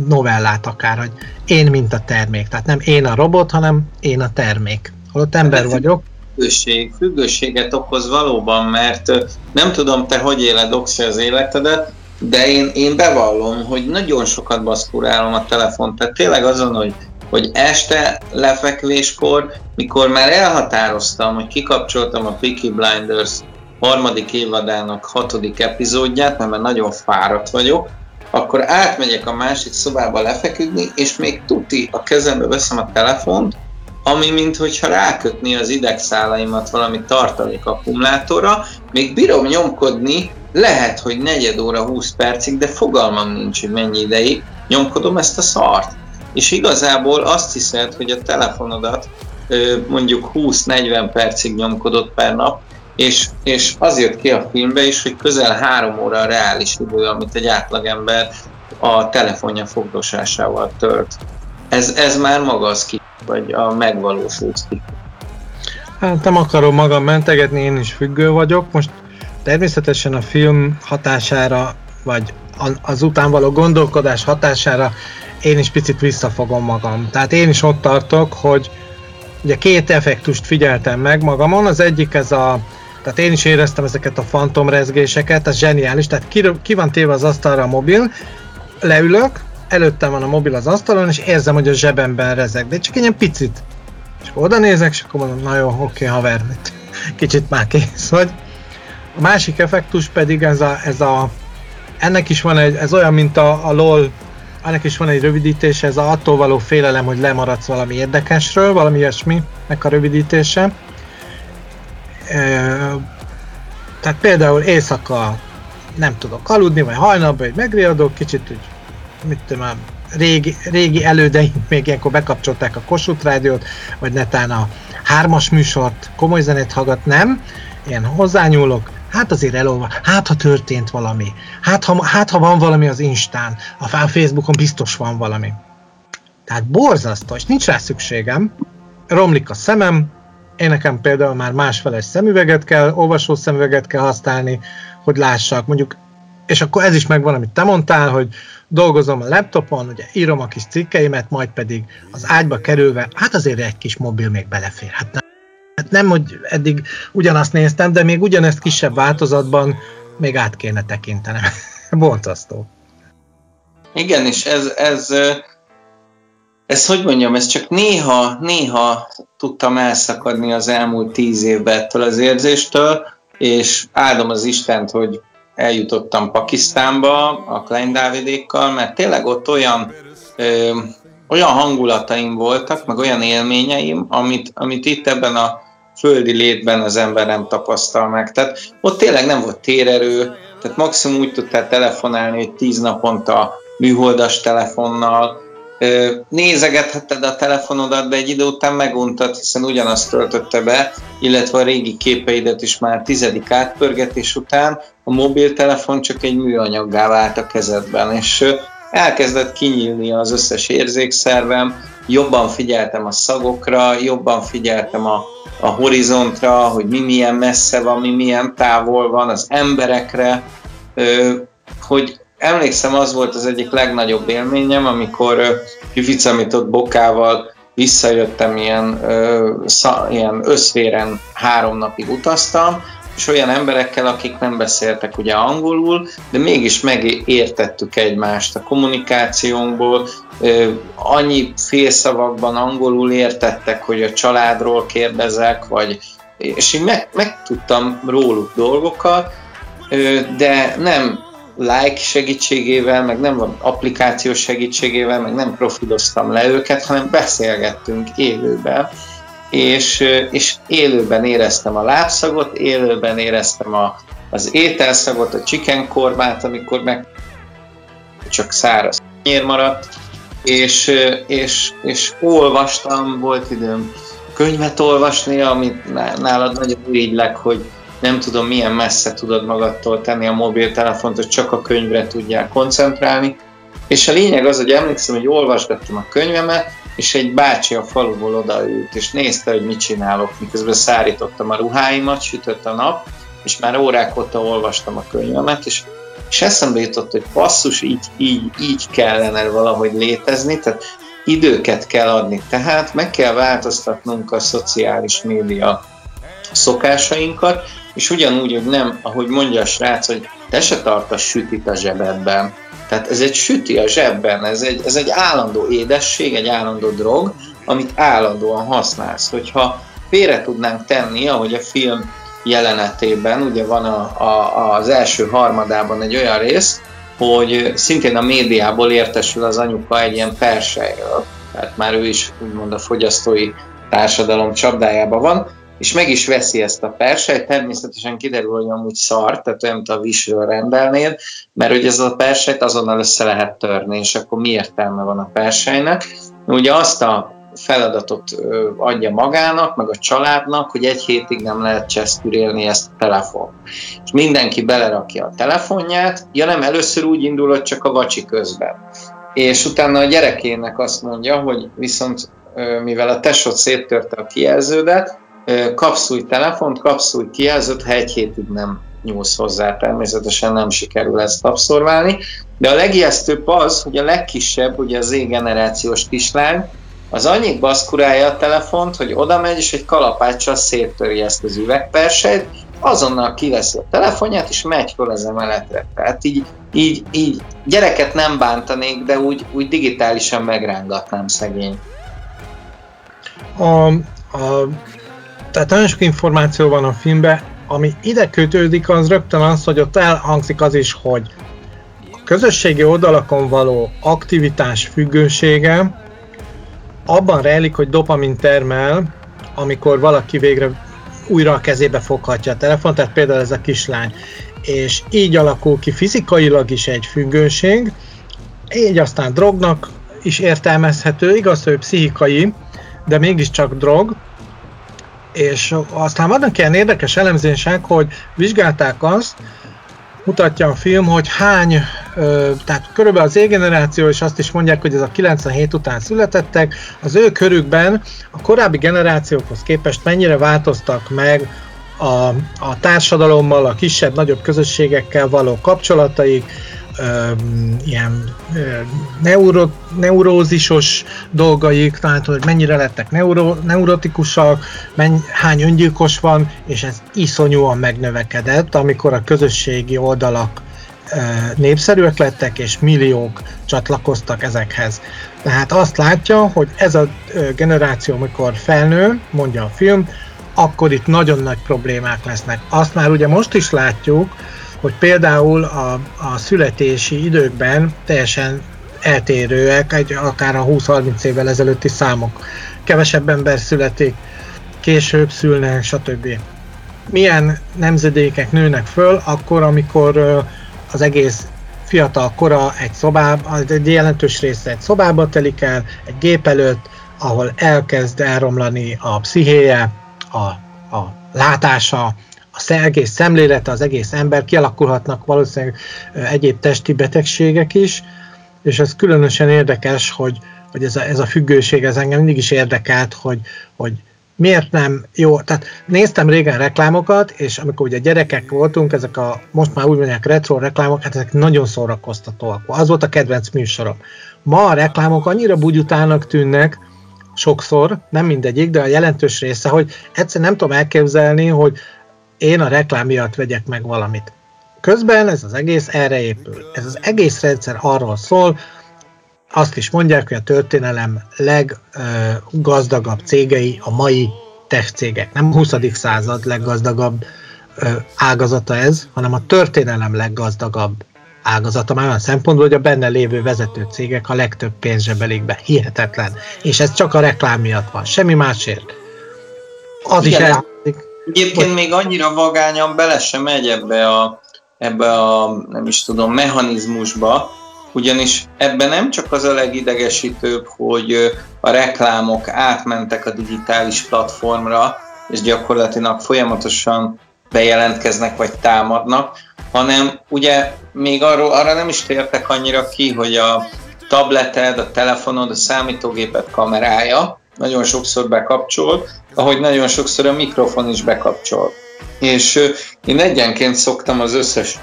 novellát akár, hogy én mint a termék. Tehát nem én a robot, hanem én a termék. Holott ember vagyok. Függőség, függőséget okoz valóban, mert nem tudom te hogy éled Oxy az életedet, de én, én bevallom, hogy nagyon sokat baszkurálom a telefont. Tehát tényleg azon, hogy, hogy este lefekvéskor, mikor már elhatároztam, hogy kikapcsoltam a Peaky Blinders harmadik évadának hatodik epizódját, mert már nagyon fáradt vagyok, akkor átmegyek a másik szobába lefeküdni, és még tuti a kezembe veszem a telefont, ami mintha rákötni az idegszálaimat valami tartalék akkumulátorra, még bírom nyomkodni, lehet, hogy negyed óra, 20 percig, de fogalmam nincs, hogy mennyi ideig nyomkodom ezt a szart. És igazából azt hiszed, hogy a telefonodat mondjuk 20-40 percig nyomkodott per nap, és, és az jött ki a filmbe is, hogy közel három óra a reális idő, amit egy átlagember a telefonja fogdosásával tölt. Ez, ez már maga az ki, vagy a megvalósult. Hát nem akarom magam mentegetni, én is függő vagyok. Most természetesen a film hatására, vagy az után való gondolkodás hatására én is picit visszafogom magam. Tehát én is ott tartok, hogy ugye két effektust figyeltem meg magamon. Az egyik ez a tehát én is éreztem ezeket a fantomrezgéseket, ez zseniális, tehát ki, ki van téve az asztalra a mobil, leülök, előttem van a mobil az asztalon, és érzem, hogy a zsebemben rezeg, de csak egy ilyen picit. És oda nézek, és akkor mondom, na jó, oké, haver, kicsit már kész vagy. A másik effektus pedig ez a, ez a ennek is van egy, ez olyan, mint a, a LOL, ennek is van egy rövidítése, ez a attól való félelem, hogy lemaradsz valami érdekesről, valami ilyesminek a rövidítése tehát például éjszaka nem tudok aludni, vagy hajnalban egy megriadok, kicsit úgy, mit tudom, régi, régi elődeink még ilyenkor bekapcsolták a Kossuth rádiót, vagy netán a hármas műsort, komoly zenét hallgat, nem, én hozzányúlok, hát azért elolva, hát ha történt valami, hát ha, hát ha van valami az Instán, a Facebookon biztos van valami. Tehát borzasztó, és nincs rá szükségem, romlik a szemem, én nekem például már másfeles szemüveget kell, olvasó szemüveget kell használni, hogy lássak, mondjuk, és akkor ez is megvan, amit te mondtál, hogy dolgozom a laptopon, ugye írom a kis cikkeimet, majd pedig az ágyba kerülve, hát azért egy kis mobil még belefér. Hát nem, hát nem hogy eddig ugyanazt néztem, de még ugyanezt kisebb változatban még át kéne tekintenem. Bontasztó. Igen, és ez, ez ez hogy mondjam, ez csak néha, néha tudtam elszakadni az elmúlt tíz évben ettől az érzéstől, és áldom az Istent, hogy eljutottam Pakisztánba a Klein Dávidékkal, mert tényleg ott olyan, ö, olyan hangulataim voltak, meg olyan élményeim, amit, amit itt ebben a földi létben az ember nem tapasztal meg. Tehát ott tényleg nem volt térerő, tehát maximum úgy tudtál telefonálni, hogy tíz naponta műholdas telefonnal, nézegethetted a telefonodat, de egy idő után meguntad, hiszen ugyanazt töltötte be, illetve a régi képeidet is már tizedik átpörgetés után a mobiltelefon csak egy műanyaggá vált a kezedben, és elkezdett kinyílni az összes érzékszervem, jobban figyeltem a szagokra, jobban figyeltem a, a horizontra, hogy mi milyen messze van, mi milyen távol van, az emberekre, hogy emlékszem, az volt az egyik legnagyobb élményem, amikor kificamított bokával visszajöttem, ilyen, ö, szá, ilyen összvéren három napig utaztam, és olyan emberekkel, akik nem beszéltek ugye angolul, de mégis megértettük egymást a kommunikációnkból, annyi félszavakban angolul értettek, hogy a családról kérdezek, vagy és én meg, megtudtam róluk dolgokat, de nem like segítségével, meg nem van applikációs segítségével, meg nem profiloztam le őket, hanem beszélgettünk élőben. És, és élőben éreztem a lábszagot, élőben éreztem a, az ételszagot, a chicken kormát, amikor meg csak száraz nyér maradt, és, és, és olvastam, volt időm könyvet olvasni, amit nálad nagyon irigylek, hogy nem tudom milyen messze tudod magadtól tenni a mobiltelefont, hogy csak a könyvre tudják koncentrálni. És a lényeg az, hogy emlékszem, hogy olvasgattam a könyvemet, és egy bácsi a faluból odaült, és nézte, hogy mit csinálok, miközben szárítottam a ruháimat, sütött a nap, és már órák óta olvastam a könyvemet, és, és eszembe jutott, hogy passzus, így, így, így kellene valahogy létezni, tehát időket kell adni, tehát meg kell változtatnunk a szociális média szokásainkat, és ugyanúgy, hogy nem, ahogy mondja a srác, hogy te se tartasz sütit a zsebedben. Tehát ez egy süti a zsebben, ez egy, ez egy állandó édesség, egy állandó drog, amit állandóan használsz. Hogyha félre tudnánk tenni, ahogy a film jelenetében, ugye van a, a, az első harmadában egy olyan rész, hogy szintén a médiából értesül az anyuka egy ilyen persejről, tehát már ő is úgymond a fogyasztói társadalom csapdájában van, és meg is veszi ezt a persejt, természetesen kiderül, hogy amúgy szar, tehát olyan, mint a visről rendelnéd, mert hogy ez a persejt azonnal össze lehet törni, és akkor mi értelme van a persejnek. Ugye azt a feladatot adja magának, meg a családnak, hogy egy hétig nem lehet csesztürélni ezt a telefon. És mindenki belerakja a telefonját, ja nem, először úgy indul, hogy csak a vacsi közben. És utána a gyerekének azt mondja, hogy viszont mivel a tesót széttörte a kijelződet, kapsz új telefont, kapsz új kijelzőt, ha egy hétig nem nyúlsz hozzá, természetesen nem sikerül ezt abszorválni. De a legijesztőbb az, hogy a legkisebb, ugye az Z-generációs kislány, az annyi baszkurálja a telefont, hogy oda megy, és egy kalapáccsal széttöri ezt az üvegperseit, azonnal kiveszi a telefonját, és megy fel az emeletre. Tehát így, így, így gyereket nem bántanék, de úgy, úgy digitálisan megrángatnám szegény. A, a, tehát nagyon sok információ van a filmben, ami ide kötődik, az rögtön az, hogy ott elhangzik az is, hogy a közösségi oldalakon való aktivitás függősége abban rejlik, hogy dopamin termel, amikor valaki végre újra a kezébe foghatja a telefon, tehát például ez a kislány. És így alakul ki fizikailag is egy függőség, így aztán drognak is értelmezhető, igaz, hogy pszichikai, de mégiscsak drog, és aztán vannak ilyen érdekes elemzések, hogy vizsgálták azt, mutatja a film, hogy hány, tehát körülbelül az Z-generáció, és azt is mondják, hogy ez a 97 után születettek, az ő körükben a korábbi generációkhoz képest mennyire változtak meg a, a társadalommal, a kisebb-nagyobb közösségekkel való kapcsolataik, ilyen neuro, neurózisos dolgaik, tehát hogy mennyire lettek neuro, neurotikusak, menny, hány öngyilkos van, és ez iszonyúan megnövekedett, amikor a közösségi oldalak népszerűek lettek, és milliók csatlakoztak ezekhez. Tehát azt látja, hogy ez a generáció, amikor felnő, mondja a film, akkor itt nagyon nagy problémák lesznek. Azt már ugye most is látjuk, hogy például a, a születési időkben teljesen eltérőek, egy, akár a 20-30 évvel ezelőtti számok. Kevesebb ember születik, később szülnek, stb. Milyen nemzedékek nőnek föl, akkor, amikor az egész fiatal kora egy szobában, egy jelentős része egy szobába telik el, egy gép előtt, ahol elkezd elromlani a pszichéje, a, a látása, az egész szemlélete, az egész ember, kialakulhatnak valószínűleg egyéb testi betegségek is, és ez különösen érdekes, hogy, hogy ez, a, ez a függőség, ez engem mindig is érdekelt, hogy, hogy miért nem jó, tehát néztem régen reklámokat, és amikor ugye gyerekek voltunk, ezek a, most már úgy mondják retro reklámok, hát ezek nagyon szórakoztatóak. Az volt a kedvenc műsorom. Ma a reklámok annyira bugyutának tűnnek, sokszor, nem mindegyik, de a jelentős része, hogy egyszer nem tudom elképzelni, hogy én a reklám miatt vegyek meg valamit. Közben ez az egész erre épül. Ez az egész rendszer arról szól, azt is mondják, hogy a történelem leggazdagabb cégei a mai tech cégek. Nem 20. század leggazdagabb ágazata ez, hanem a történelem leggazdagabb ágazata, már olyan szempontból, hogy a benne lévő vezető cégek a legtöbb pénzt zsebelik be. Hihetetlen. És ez csak a reklám miatt van, semmi másért. Az Igen, is elhangzik. Egyébként hogy... még annyira vagányan bele sem megy ebbe a, ebbe a, nem is tudom, mechanizmusba, ugyanis ebben nem csak az a legidegesítőbb, hogy a reklámok átmentek a digitális platformra, és gyakorlatilag folyamatosan bejelentkeznek vagy támadnak, hanem ugye még arról, arra nem is tértek annyira ki, hogy a tableted, a telefonod, a számítógépet kamerája nagyon sokszor bekapcsol, ahogy nagyon sokszor a mikrofon is bekapcsol. És én egyenként szoktam az összes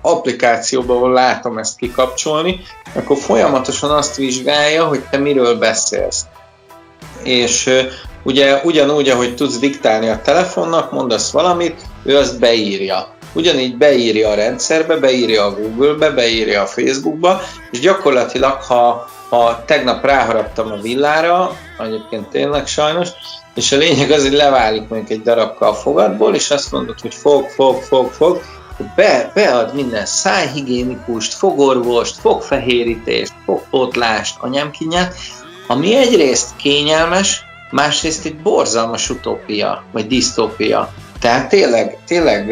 applikációban, ahol látom ezt kikapcsolni, akkor folyamatosan azt vizsgálja, hogy te miről beszélsz. És ugye ugyanúgy, ahogy tudsz diktálni a telefonnak, mondasz valamit, ő azt beírja. Ugyanígy beírja a rendszerbe, beírja a Google-be, beírja a Facebook-ba, és gyakorlatilag, ha, ha tegnap ráharaptam a villára, egyébként tényleg sajnos, és a lényeg az, hogy leválik mondjuk egy darabka a fogadból, és azt mondod, hogy fog, fog, fog, fog, be, bead minden szájhigiénikust, fogorvost, fogfehérítést, fogpótlást, anyámkinyát, ami egyrészt kényelmes, másrészt egy borzalmas utópia, vagy disztópia. Tehát tényleg, tényleg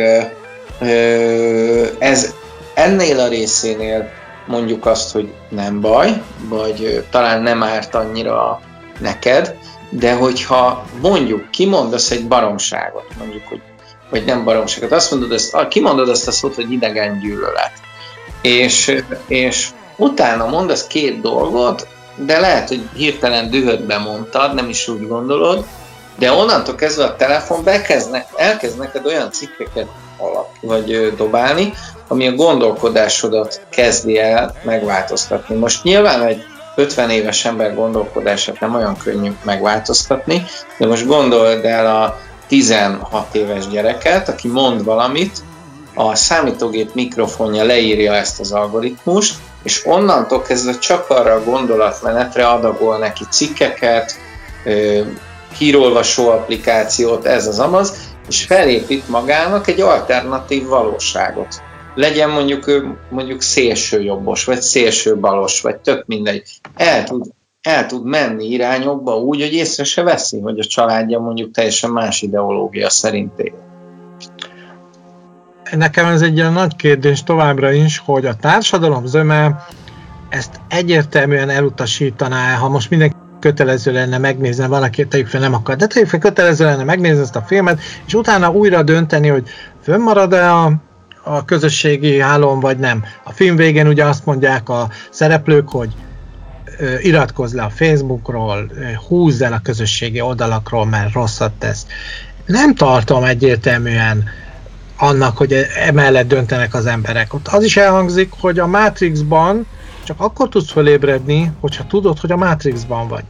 ez ennél a részénél mondjuk azt, hogy nem baj, vagy talán nem árt annyira neked, de hogyha mondjuk kimondasz egy baromságot, mondjuk, hogy vagy nem baromságot, azt mondod, ezt, kimondod azt a szót, hogy idegen gyűlölet, és, és utána mondasz két dolgot, de lehet, hogy hirtelen dühödbe mondtad, nem is úgy gondolod, de onnantól kezdve a telefon bekezne, elkezd neked olyan cikkeket alap, vagy dobálni, ami a gondolkodásodat kezdi el megváltoztatni. Most nyilván egy 50 éves ember gondolkodását nem olyan könnyű megváltoztatni, de most gondold el a 16 éves gyereket, aki mond valamit, a számítógép mikrofonja leírja ezt az algoritmust, és onnantól kezdve csak arra a gondolatmenetre adagol neki cikkeket, hírolvasó applikációt, ez az amaz, és felépít magának egy alternatív valóságot. Legyen mondjuk mondjuk szélső jobbos, vagy szélső balos, vagy tök mindegy. El tud, el tud menni irányokba úgy, hogy észre se veszi, hogy a családja mondjuk teljesen más ideológia szerint él. Nekem ez egy ilyen nagy kérdés továbbra is, hogy a társadalom zöme ezt egyértelműen elutasítaná, ha most mindenki kötelező lenne megnézni, van, aki tegyük fel nem akar, de tegyük fel kötelező lenne megnézni ezt a filmet, és utána újra dönteni, hogy fönnmarad-e a, a közösségi hálón, vagy nem. A film végén ugye azt mondják a szereplők, hogy iratkozz le a Facebookról, húzz el a közösségi oldalakról, mert rosszat tesz. Nem tartom egyértelműen annak, hogy emellett döntenek az emberek. Ott az is elhangzik, hogy a Matrixban csak akkor tudsz fölébredni, hogyha tudod, hogy a Matrixban vagy.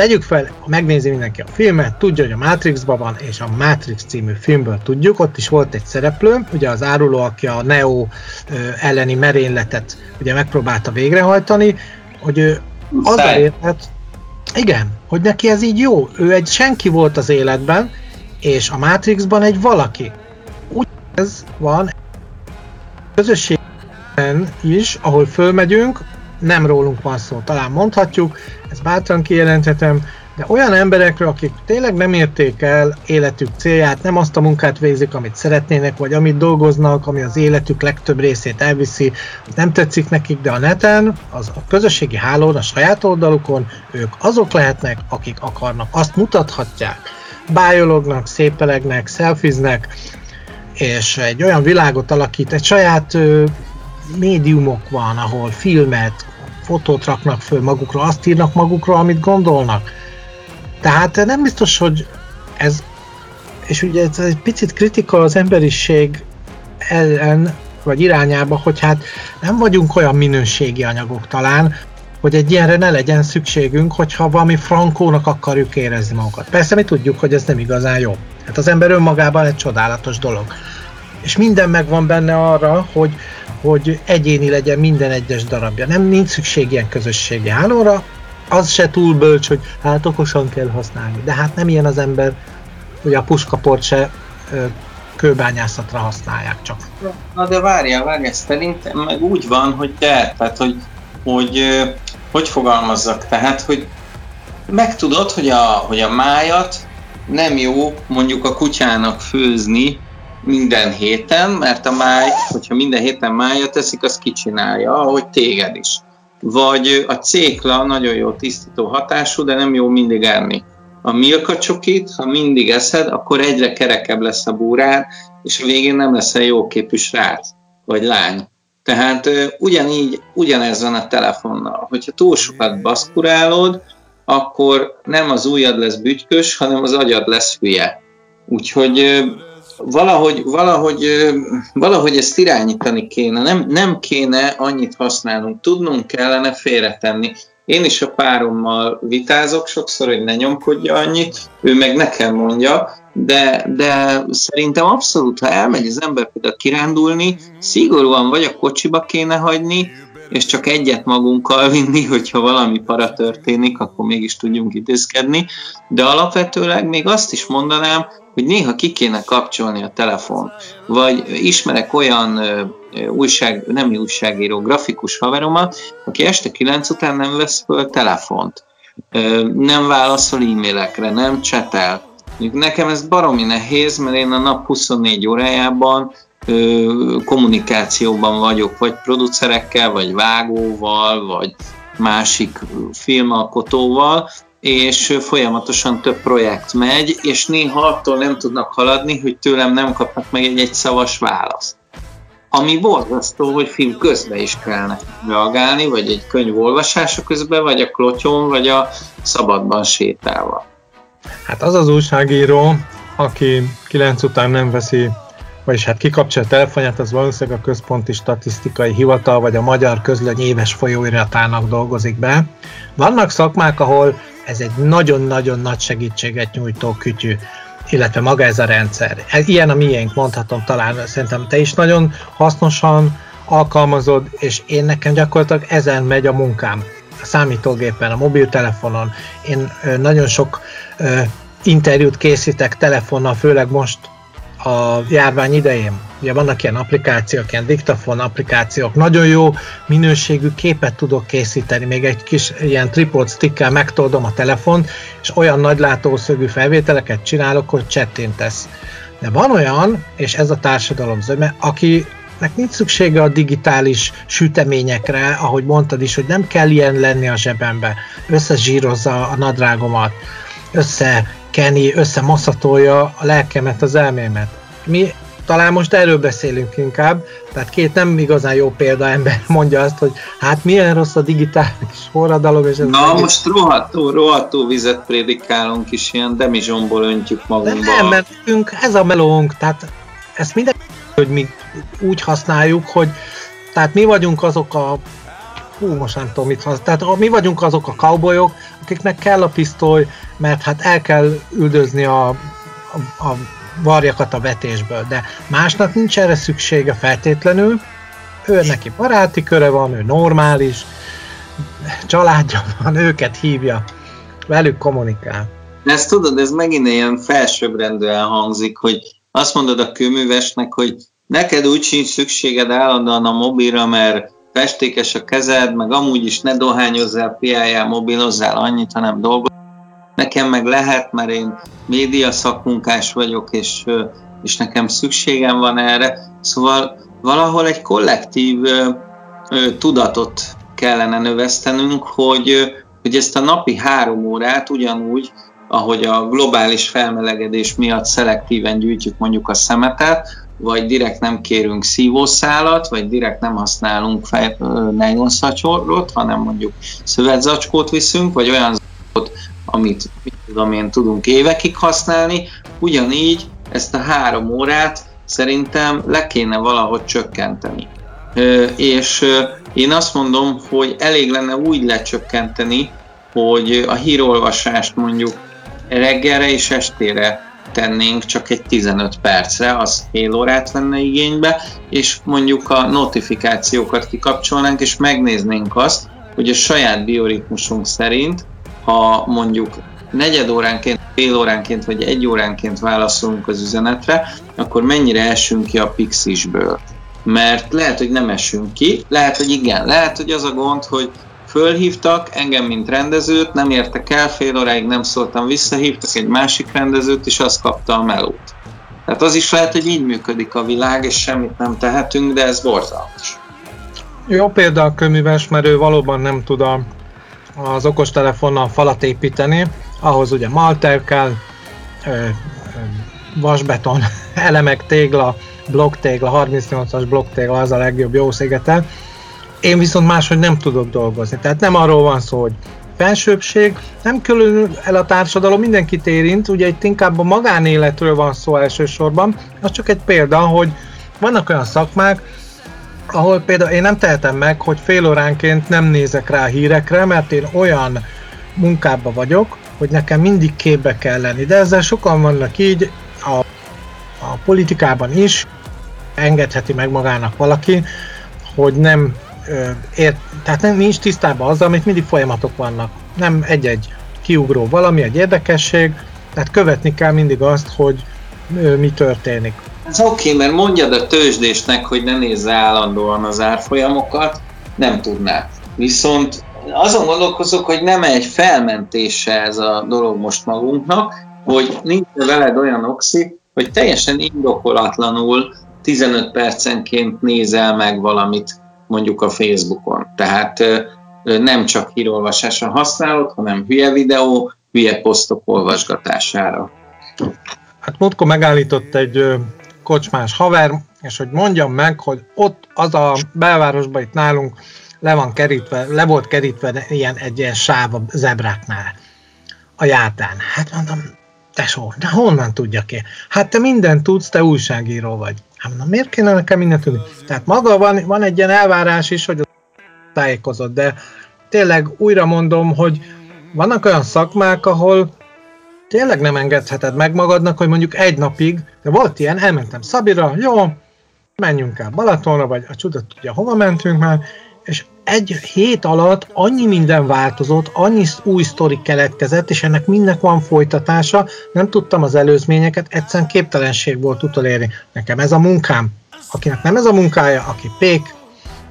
Tegyük fel, megnézi mindenki a filmet, tudja, hogy a Matrixban van, és a Matrix című filmből tudjuk, ott is volt egy szereplő, ugye az áruló, aki a Neo elleni merényletet ugye megpróbálta végrehajtani, hogy ő az a élet, igen, hogy neki ez így jó. Ő egy senki volt az életben, és a Matrixban egy valaki. Úgy ez van közösségben is, ahol fölmegyünk, nem rólunk van szó, talán mondhatjuk, ezt bátran kijelenthetem, de olyan emberekről, akik tényleg nem érték el életük célját, nem azt a munkát végzik, amit szeretnének, vagy amit dolgoznak, ami az életük legtöbb részét elviszi, nem tetszik nekik, de a neten, az a közösségi hálón, a saját oldalukon ők azok lehetnek, akik akarnak, azt mutathatják. Bájolognak, szépelegnek, szelfiznek, és egy olyan világot alakít, egy saját médiumok van, ahol filmet, fotót raknak föl magukról, azt írnak magukról, amit gondolnak tehát nem biztos, hogy ez, és ugye ez egy picit kritika az emberiség ellen, vagy irányába, hogy hát nem vagyunk olyan minőségi anyagok talán, hogy egy ilyenre ne legyen szükségünk, hogyha valami frankónak akarjuk érezni magunkat. Persze mi tudjuk, hogy ez nem igazán jó. Hát az ember önmagában egy csodálatos dolog. És minden megvan benne arra, hogy, hogy egyéni legyen minden egyes darabja. Nem nincs szükség ilyen közösségi hálóra, az se túl bölcs, hogy hát okosan kell használni. De hát nem ilyen az ember, hogy a puskaport se kőbányászatra használják csak. Na de várjál, várjál, szerintem meg úgy van, hogy te, tehát hogy, hogy hogy fogalmazzak, tehát, hogy megtudod, hogy a, hogy a májat nem jó mondjuk a kutyának főzni minden héten, mert a máj, hogyha minden héten mája teszik, az kicsinálja, ahogy téged is. Vagy a cékla nagyon jó tisztító hatású, de nem jó mindig enni. A milka csokit, ha mindig eszed, akkor egyre kerekebb lesz a búrád, és a végén nem leszel jóképű srác vagy lány. Tehát ugyanígy, ugyanez van a telefonnal. Hogyha túl sokat baszkurálod, akkor nem az ujjad lesz bütykös, hanem az agyad lesz hülye. Úgyhogy valahogy, valahogy, valahogy ezt irányítani kéne. Nem, nem kéne annyit használnunk, tudnunk kellene félretenni. Én is a párommal vitázok sokszor, hogy ne nyomkodja annyit, ő meg nekem mondja, de, de szerintem abszolút, ha elmegy az ember például kirándulni, szigorúan vagy a kocsiba kéne hagyni, és csak egyet magunkkal vinni, hogyha valami para történik, akkor mégis tudjunk intézkedni. De alapvetőleg még azt is mondanám, hogy néha ki kéne kapcsolni a telefon. Vagy ismerek olyan újság, nem újságíró, grafikus haveromat, aki este 9 után nem vesz föl telefont. Nem válaszol e-mailekre, nem csetel. Nekem ez baromi nehéz, mert én a nap 24 órájában kommunikációban vagyok, vagy producerekkel, vagy vágóval, vagy másik filmalkotóval, és folyamatosan több projekt megy, és néha attól nem tudnak haladni, hogy tőlem nem kapnak meg egy egyszavas választ. Ami borzasztó, hogy film közben is kellene reagálni, vagy egy könyv olvasása közben, vagy a klotyón, vagy a szabadban sétálva. Hát az az újságíró, aki kilenc után nem veszi vagyis hát kikapcsolja a telefonját, az valószínűleg a Központi Statisztikai Hivatal vagy a Magyar Közlöny éves folyóiratának dolgozik be. Vannak szakmák, ahol ez egy nagyon-nagyon nagy segítséget nyújtó kütyű, illetve maga ez a rendszer. Ilyen a miénk, mondhatom talán, szerintem te is nagyon hasznosan alkalmazod, és én nekem gyakorlatilag ezen megy a munkám. A számítógépen, a mobiltelefonon. Én nagyon sok interjút készítek telefonnal, főleg most a járvány idején. Ugye vannak ilyen applikációk, ilyen diktafon applikációk, nagyon jó minőségű képet tudok készíteni, még egy kis ilyen tripod stickkel megtoldom a telefon, és olyan nagy látószögű felvételeket csinálok, hogy csettintesz. De van olyan, és ez a társadalom zöme, aki nek nincs szüksége a digitális süteményekre, ahogy mondtad is, hogy nem kell ilyen lenni a zsebembe. Összezsírozza a nadrágomat, össze keni, összemaszatolja a lelkemet, az elmémet. Mi talán most erről beszélünk inkább, tehát két nem igazán jó példa ember mondja azt, hogy hát milyen rossz a digitális forradalom. És ez Na egész... most rohadtó, rohadtó vizet prédikálunk is, ilyen demizsomból öntjük magunkba. De nem, mert nekünk ez a melónk, tehát ezt minden, hogy mi úgy használjuk, hogy tehát mi vagyunk azok a hú, most nem tudom mit használ. Tehát mi vagyunk azok a cowboyok, akiknek kell a pisztoly, mert hát el kell üldözni a, a, a varjakat a vetésből, de másnak nincs erre szüksége feltétlenül, ő neki baráti köre van, ő normális, családja van, őket hívja, velük kommunikál. Ezt tudod, ez megint ilyen felsőbbrendűen hangzik, hogy azt mondod a kőművesnek, hogy neked úgy sincs szükséged állandóan a mobilra, mert festékes a kezed, meg amúgy is ne dohányozzál, piáljál, mobilozzál annyit, hanem dolgoz. Nekem meg lehet, mert én média szakmunkás vagyok, és, és nekem szükségem van erre. Szóval valahol egy kollektív tudatot kellene növesztenünk, hogy, hogy ezt a napi három órát ugyanúgy, ahogy a globális felmelegedés miatt szelektíven gyűjtjük mondjuk a szemetet, vagy direkt nem kérünk szívószálat, vagy direkt nem használunk nejlonszacsorot, hanem mondjuk szövetzacskót viszünk, vagy olyan zacskót, amit mit tudom én, tudunk évekig használni. Ugyanígy ezt a három órát szerintem le kéne valahogy csökkenteni. És én azt mondom, hogy elég lenne úgy lecsökkenteni, hogy a hírolvasást mondjuk reggelre és estére tennénk csak egy 15 percre, az fél órát venne igénybe, és mondjuk a notifikációkat kikapcsolnánk, és megnéznénk azt, hogy a saját bioritmusunk szerint, ha mondjuk negyed óránként, fél óránként vagy egy óránként válaszolunk az üzenetre, akkor mennyire esünk ki a pixisből. Mert lehet, hogy nem esünk ki, lehet, hogy igen, lehet, hogy az a gond, hogy Fölhívtak, engem mint rendezőt, nem értek el, fél óráig nem szóltam vissza, hívtak egy másik rendezőt, és azt kapta a melót. Tehát az is lehet, hogy így működik a világ, és semmit nem tehetünk, de ez borzalmas. Jó példa a köműves, mert ő valóban nem tud a, az okostelefonnal falat építeni, ahhoz ugye malter kell, ö, ö, vasbeton, elemek, tégla, blokktégla, 38-as blokktégla az a legjobb jó szigetel. Én viszont máshogy nem tudok dolgozni. Tehát nem arról van szó, hogy felsőbbség, nem különül el a társadalom, mindenkit érint, ugye itt inkább a magánéletről van szó elsősorban, az csak egy példa, hogy vannak olyan szakmák, ahol például én nem tehetem meg, hogy fél óránként nem nézek rá hírekre, mert én olyan munkában vagyok, hogy nekem mindig képbe kell lenni. De ezzel sokan vannak így, a, a politikában is engedheti meg magának valaki, hogy nem ért, tehát nem, nincs tisztában azzal, amit mindig folyamatok vannak. Nem egy-egy kiugró valami, egy érdekesség, tehát követni kell mindig azt, hogy mi történik. Ez oké, okay, mert mondjad a tőzsdésnek, hogy ne nézze állandóan az árfolyamokat, nem tudná. Viszont azon gondolkozok, hogy nem egy felmentése ez a dolog most magunknak, hogy nincs veled olyan oxi, hogy teljesen indokolatlanul 15 percenként nézel meg valamit mondjuk a Facebookon. Tehát nem csak hírolvasásra használod, hanem hülye videó, hülye posztok olvasgatására. Hát múltkor megállított egy kocsmás haver, és hogy mondjam meg, hogy ott az a belvárosban itt nálunk le van kerítve, le volt kerítve ilyen, egy ilyen sáv a zebráknál a játán. Hát mondom, tesó, de honnan tudja ki? Hát te mindent tudsz, te újságíró vagy. Hát mondom, miért kéne nekem mindent tudni? Tehát maga van, van egy ilyen elvárás is, hogy tájékozott, de tényleg újra mondom, hogy vannak olyan szakmák, ahol tényleg nem engedheted meg magadnak, hogy mondjuk egy napig, de volt ilyen, elmentem Szabira, jó, menjünk el Balatonra, vagy a csudat tudja, hova mentünk már, és egy hét alatt annyi minden változott, annyi új sztori keletkezett, és ennek mindnek van folytatása, nem tudtam az előzményeket, egyszerűen képtelenség volt utolérni. Nekem ez a munkám. Akinek nem ez a munkája, aki pék,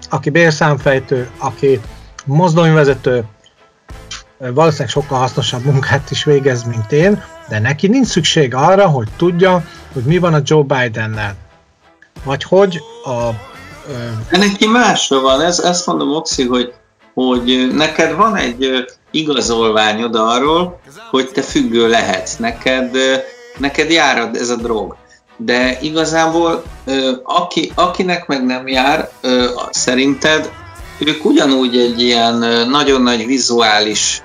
aki bérszámfejtő, aki mozdonyvezető, valószínűleg sokkal hasznosabb munkát is végez, mint én, de neki nincs szükség arra, hogy tudja, hogy mi van a Joe Bidennel. Vagy hogy a de neki másra van, ez, ezt mondom, Oxi, hogy, hogy neked van egy igazolványod arról, hogy te függő lehetsz, neked, neked járad ez a drog. De igazából aki, akinek meg nem jár, szerinted ők ugyanúgy egy ilyen nagyon nagy vizuális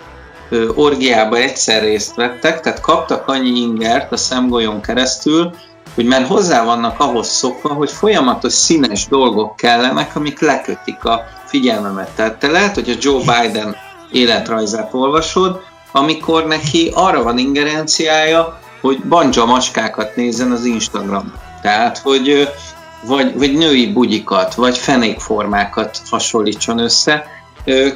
orgiába egyszer részt vettek, tehát kaptak annyi ingert a szemgolyón keresztül, hogy már hozzá vannak ahhoz szokva, hogy folyamatos színes dolgok kellenek, amik lekötik a figyelmemet. Tehát te lehet, hogy a Joe Biden életrajzát olvasod, amikor neki arra van ingerenciája, hogy banja maskákat nézzen az Instagram. Tehát, hogy vagy, vagy női bugyikat, vagy fenékformákat hasonlítson össze.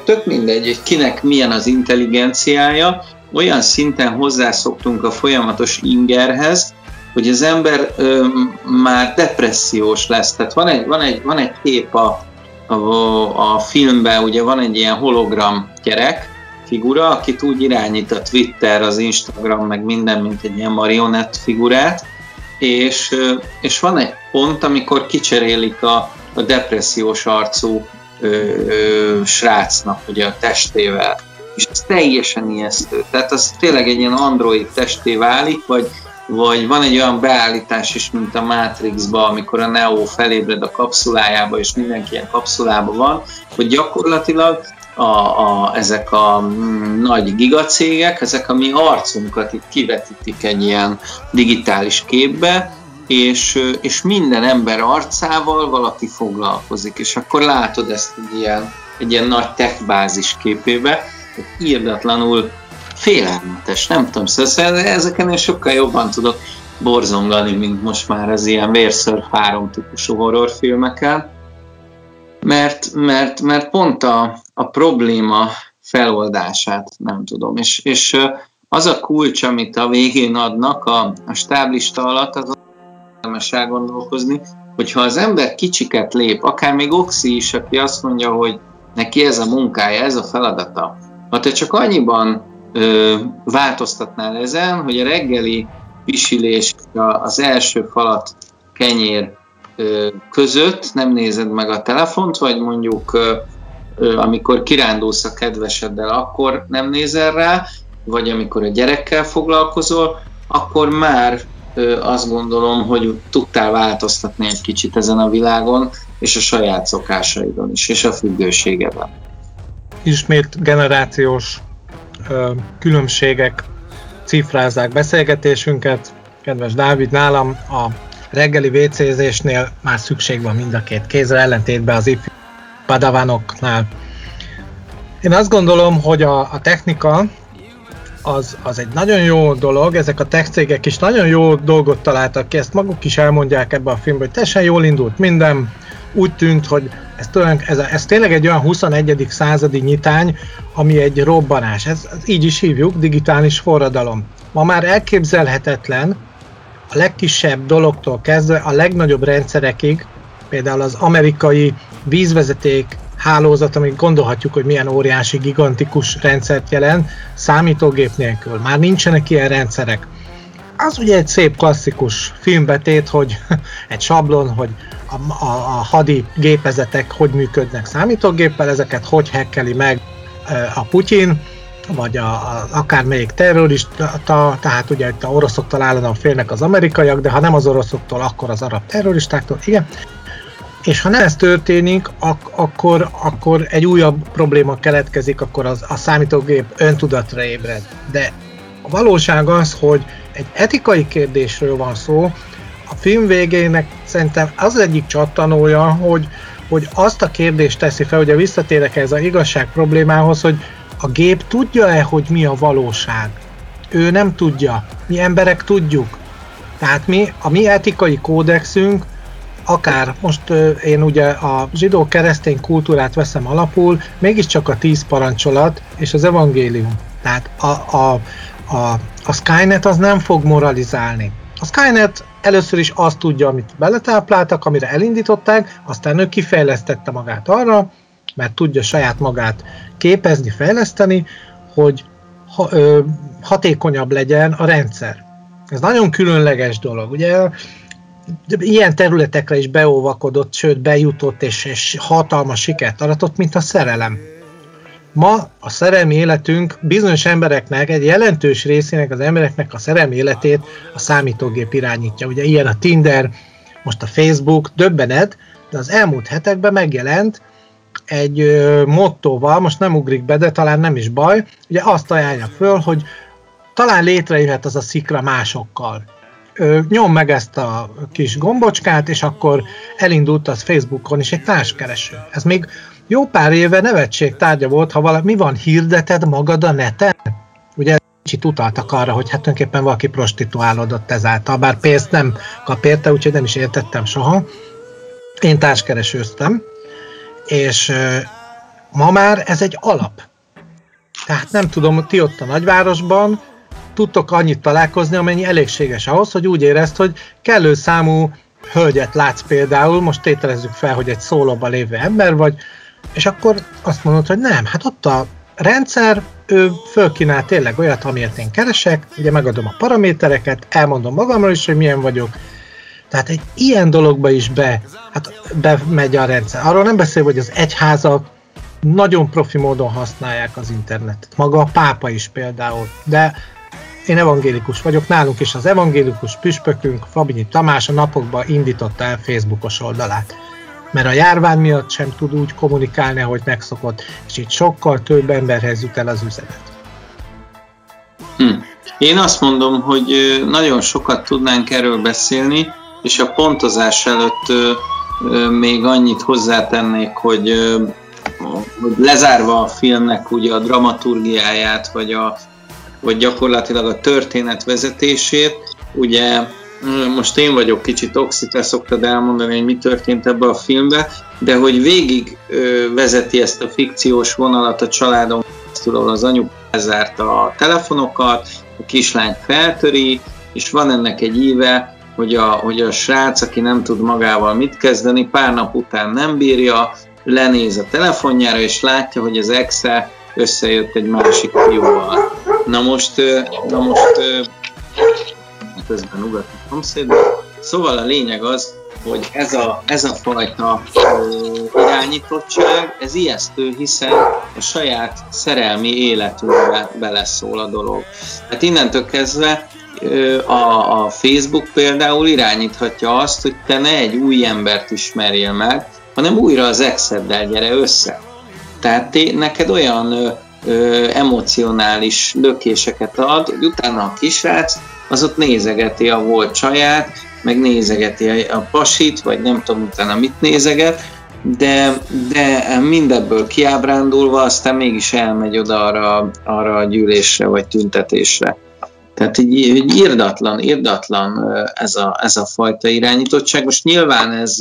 Tök mindegy, hogy kinek milyen az intelligenciája, olyan szinten hozzászoktunk a folyamatos ingerhez, hogy az ember ö, már depressziós lesz. Tehát van egy, van egy, van egy kép a, a, a filmben, ugye van egy ilyen hologram gyerek, figura, akit úgy irányít a Twitter, az Instagram, meg minden, mint egy ilyen marionett figurát, és, és van egy pont, amikor kicserélik a, a depressziós arcú ö, ö, srácnak ugye a testével, és ez teljesen ijesztő. Tehát az tényleg egy ilyen android testé válik, vagy vagy van egy olyan beállítás is, mint a Matrixba, amikor a Neo felébred a kapszulájába, és mindenki ilyen kapszulában van, hogy gyakorlatilag a, a, ezek a mm, nagy gigacégek, ezek a mi arcunkat itt kivetítik egy ilyen digitális képbe, és, és minden ember arcával valaki foglalkozik, és akkor látod ezt egy ilyen, egy ilyen nagy tech bázis képébe, hogy írdatlanul félelmetes, nem tudom, szóval ezeken én sokkal jobban tudok borzongani, mint most már az ilyen vérször három típusú horrorfilmeken, mert, mert, mert pont a, a probléma feloldását nem tudom, és, és az a kulcs, amit a végén adnak a, a stáblista alatt, az érdemes elgondolkozni, hogyha az ember kicsiket lép, akár még Oxi is, aki azt mondja, hogy neki ez a munkája, ez a feladata. Ha te csak annyiban ö, változtatnál ezen, hogy a reggeli pisilés az első falat kenyér ö, között nem nézed meg a telefont, vagy mondjuk ö, amikor kirándulsz a kedveseddel, akkor nem nézel rá, vagy amikor a gyerekkel foglalkozol, akkor már azt gondolom, hogy tudtál változtatni egy kicsit ezen a világon, és a saját szokásaidon is, és a függőségedben. Ismét generációs különbségek cifrázzák beszélgetésünket. Kedves Dávid, nálam a reggeli WC-zésnél már szükség van mind a két kézre, ellentétben az ifjú padavanoknál. Én azt gondolom, hogy a, a technika az, az egy nagyon jó dolog, ezek a tech cégek is nagyon jó dolgot találtak ki, ezt maguk is elmondják ebbe a filmbe, hogy teljesen jól indult minden, úgy tűnt, hogy ez, ez, ez tényleg egy olyan 21. századi nyitány, ami egy robbanás. Ez, ez így is hívjuk, digitális forradalom. Ma már elképzelhetetlen a legkisebb dologtól kezdve a legnagyobb rendszerekig, például az amerikai vízvezeték hálózat, amit gondolhatjuk, hogy milyen óriási, gigantikus rendszert jelent, számítógép nélkül. Már nincsenek ilyen rendszerek. Az ugye egy szép klasszikus filmbetét, hogy egy sablon, hogy a, a, a hadi gépezetek hogy működnek számítógéppel, ezeket hogy hekkeli meg a Putyin, vagy a, a, akármelyik terrorista, tehát ugye itt a oroszoktól állandóan félnek az amerikaiak, de ha nem az oroszoktól, akkor az arab terroristáktól, igen. És ha nem ez történik, ak- akkor, akkor egy újabb probléma keletkezik, akkor az, a számítógép öntudatra ébred. De a valóság az, hogy egy etikai kérdésről van szó, a film végének szerintem az, egyik csattanója, hogy, hogy azt a kérdést teszi fel, ugye visszatérek ez az igazság problémához, hogy a gép tudja-e, hogy mi a valóság? Ő nem tudja. Mi emberek tudjuk. Tehát mi, a mi etikai kódexünk akár most én ugye a zsidó-keresztény kultúrát veszem alapul, mégiscsak a tíz parancsolat és az evangélium. Tehát a, a, a, a Skynet az nem fog moralizálni. A Skynet először is azt tudja, amit beletápláltak, amire elindították, aztán ő kifejlesztette magát arra, mert tudja saját magát képezni, fejleszteni, hogy ha, ö, hatékonyabb legyen a rendszer. Ez nagyon különleges dolog. Ugye ilyen területekre is beóvakodott, sőt bejutott és, és hatalmas sikert aratott, mint a szerelem. Ma a szerelmi életünk bizonyos embereknek, egy jelentős részének az embereknek a szerelmi életét a számítógép irányítja. Ugye ilyen a Tinder, most a Facebook, döbbenet, de az elmúlt hetekben megjelent egy mottóval, most nem ugrik be, de talán nem is baj, ugye azt ajánlja föl, hogy talán létrejöhet az a szikra másokkal nyom meg ezt a kis gombocskát, és akkor elindult az Facebookon is egy társkereső. Ez még jó pár éve nevetség tárgya volt, ha valami, mi van, hirdeted magad a neten? Ugye kicsit utaltak arra, hogy hát tulajdonképpen valaki prostituálódott ezáltal, bár pénzt nem kap érte, úgyhogy nem is értettem soha. Én társkeresőztem, és ma már ez egy alap. Tehát nem tudom, ti ott a nagyvárosban, tudtok annyit találkozni, amennyi elégséges ahhoz, hogy úgy érezt, hogy kellő számú hölgyet látsz például, most tételezzük fel, hogy egy szólóban lévő ember vagy, és akkor azt mondod, hogy nem, hát ott a rendszer, ő fölkínál tényleg olyat, amiért én keresek, ugye megadom a paramétereket, elmondom magamról is, hogy milyen vagyok, tehát egy ilyen dologba is be, hát bemegy a rendszer. Arról nem beszél, hogy az egyházak nagyon profi módon használják az internetet. Maga a pápa is például. De én evangélikus vagyok, nálunk is az evangélikus püspökünk, Fabinyi Tamás a napokban indította el Facebookos oldalát. Mert a járvány miatt sem tud úgy kommunikálni, ahogy megszokott, és itt sokkal több emberhez jut el az üzenet. Hm. Én azt mondom, hogy nagyon sokat tudnánk erről beszélni, és a pontozás előtt még annyit hozzátennék, hogy lezárva a filmnek ugye a dramaturgiáját, vagy a, vagy gyakorlatilag a történet vezetését. Ugye most én vagyok kicsit oxi, te szoktad elmondani, hogy mi történt ebbe a filmbe, de hogy végig vezeti ezt a fikciós vonalat a családon keresztül, az anyu lezárta a telefonokat, a kislány feltöri, és van ennek egy íve, hogy a, hogy a srác, aki nem tud magával mit kezdeni, pár nap után nem bírja, lenéz a telefonjára, és látja, hogy az exe összejött egy másik fiúval. Na most, na most közben ugat a szomszéd. Szóval a lényeg az, hogy ez a, ez a fajta irányítottság, ez ijesztő, hiszen a saját szerelmi életünkbe beleszól a dolog. Hát innentől kezdve a, a Facebook például irányíthatja azt, hogy te ne egy új embert ismerjél meg, hanem újra az exeddel gyere össze. Tehát té, neked olyan ö, ö, emocionális lökéseket ad, hogy utána a kisrác az ott nézegeti a volt csaját, meg nézegeti a pasit, vagy nem tudom utána mit nézeget, de, de mindebből kiábrándulva aztán mégis elmegy oda arra, arra a gyűlésre vagy tüntetésre. Tehát így, így irdatlan, irdatlan ez a, ez a fajta irányítottság. Most nyilván ez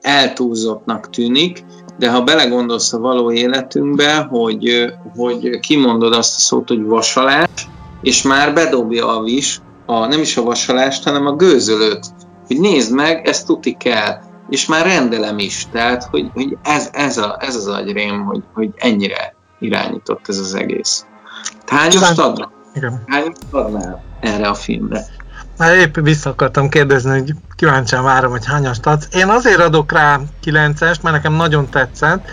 eltúlzottnak tűnik, de ha belegondolsz a való életünkbe, hogy, hogy kimondod azt a szót, hogy vasalás, és már bedobja a vis, a, nem is a vasalást, hanem a gőzölőt, hogy nézd meg, ezt tuti kell, és már rendelem is, tehát hogy, hogy ez, ez, a, ez az agyrém, hogy, hogy ennyire irányított ez az egész. Hányast adnál? Hányast adnál erre a filmre? Már épp vissza akartam kérdezni, hogy kíváncsian várom, hogy hányast adsz. Én azért adok rá 9-est, mert nekem nagyon tetszett.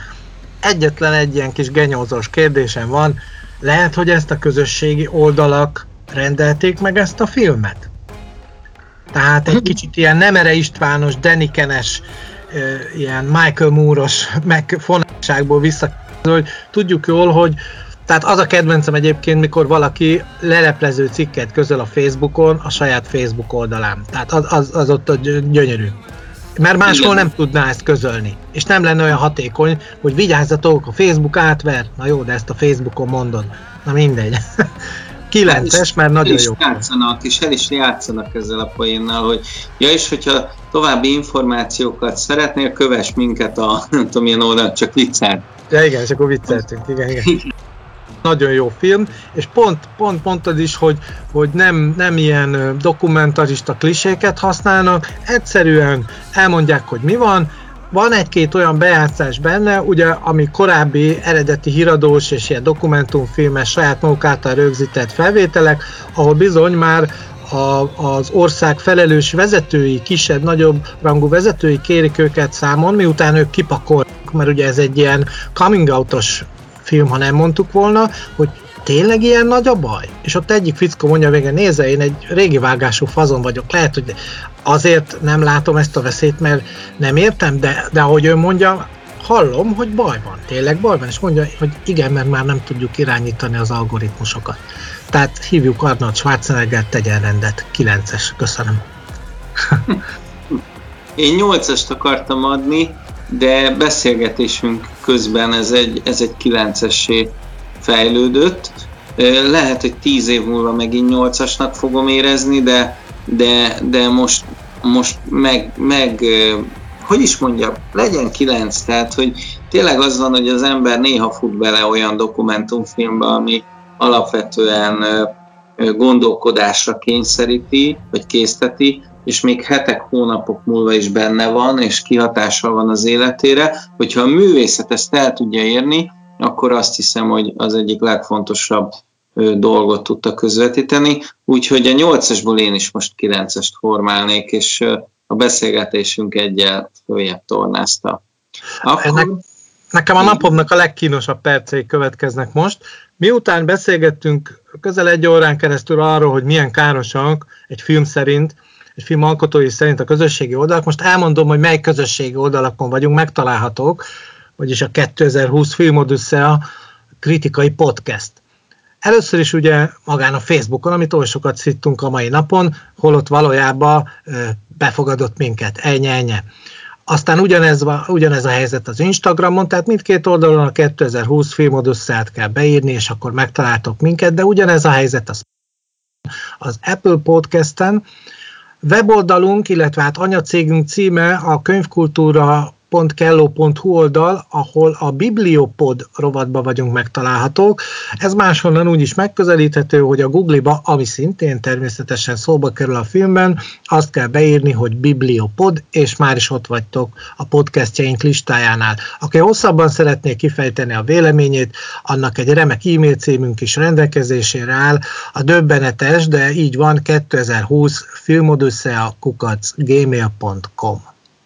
Egyetlen egy ilyen kis genyózós kérdésem van. Lehet, hogy ezt a közösségi oldalak rendelték meg ezt a filmet? Tehát egy kicsit ilyen Nemere Istvános, Denikenes, ilyen Michael Moore-os megfonásságból vissza, hogy tudjuk jól, hogy tehát az a kedvencem egyébként, mikor valaki leleplező cikket közöl a Facebookon, a saját Facebook oldalán. Tehát az, az, az ott a gyönyörű. Mert máshol nem tudná ezt közölni. És nem lenne olyan hatékony, hogy vigyázzatok, a Facebook átver. Na jó, de ezt a Facebookon mondod. Na mindegy. 9-es, mert nagyon jó. Játszanak, és el is játszanak ezzel a poénnal, hogy ja, és hogyha további információkat szeretnél, kövess minket a nem tudom milyen oldalt, csak viccelt. Ja igen, és akkor vicceltünk, igen, igen. Nagyon jó film, és pont, pont mondtad is, hogy, hogy nem, nem ilyen dokumentarista kliséket használnak, egyszerűen elmondják, hogy mi van, van egy-két olyan bejátszás benne, ugye, ami korábbi eredeti híradós és ilyen dokumentumfilmes saját maguk által rögzített felvételek, ahol bizony már a, az ország felelős vezetői, kisebb, nagyobb rangú vezetői kérik őket számon, miután ők kipakolnak, mert ugye ez egy ilyen coming out-os film, ha nem mondtuk volna, hogy tényleg ilyen nagy a baj? És ott egyik fickó mondja végén, nézze, én egy régi vágású fazon vagyok, lehet, hogy azért nem látom ezt a veszélyt, mert nem értem, de, de ahogy ő mondja, hallom, hogy baj van, tényleg baj van, és mondja, hogy igen, mert már nem tudjuk irányítani az algoritmusokat. Tehát hívjuk Arnold Schwarzenegger, tegyen rendet. 9-es, köszönöm. Én 8-est akartam adni, de beszélgetésünk közben ez egy, ez egy 9-essé fejlődött. Lehet, hogy 10 év múlva megint 8-asnak fogom érezni, de, de, de most, most meg, meg hogy is mondjam, legyen 9, tehát hogy tényleg az van, hogy az ember néha fut bele olyan dokumentumfilmbe, ami alapvetően gondolkodásra kényszeríti, vagy készteti, és még hetek, hónapok múlva is benne van, és kihatással van az életére, hogyha a művészet ezt el tudja érni, akkor azt hiszem, hogy az egyik legfontosabb dolgot tudta közvetíteni. Úgyhogy a 8-asból én is most 9-est formálnék, és a beszélgetésünk egyel följebb tornázta. Akkor... Ennek, nekem a napomnak a legkínosabb percei következnek most. Miután beszélgettünk közel egy órán keresztül arról, hogy milyen károsak egy film szerint és film alkotói szerint a közösségi oldalak. Most elmondom, hogy mely közösségi oldalakon vagyunk, megtalálhatók, vagyis a 2020 Filmodusszea kritikai podcast. Először is ugye magán a Facebookon, amit oly sokat szittunk a mai napon, holott valójában befogadott minket, ennyi, ennyi. Aztán ugyanez, ugyanez a helyzet az Instagramon, tehát mindkét oldalon a 2020 filmodusszáját kell beírni, és akkor megtaláltok minket, de ugyanez a helyzet az, az Apple Podcasten, Weboldalunk, illetve hát anyacégünk címe a könyvkultúra www.kello.hu oldal, ahol a Bibliopod rovatba vagyunk megtalálhatók. Ez máshonnan úgy is megközelíthető, hogy a Google-ba, ami szintén természetesen szóba kerül a filmben, azt kell beírni, hogy Bibliopod, és már is ott vagytok a podcastjaink listájánál. Aki hosszabban szeretné kifejteni a véleményét, annak egy remek e-mail címünk is rendelkezésére áll, a döbbenetes, de így van 2020 filmodüsszea kukac gmail.com.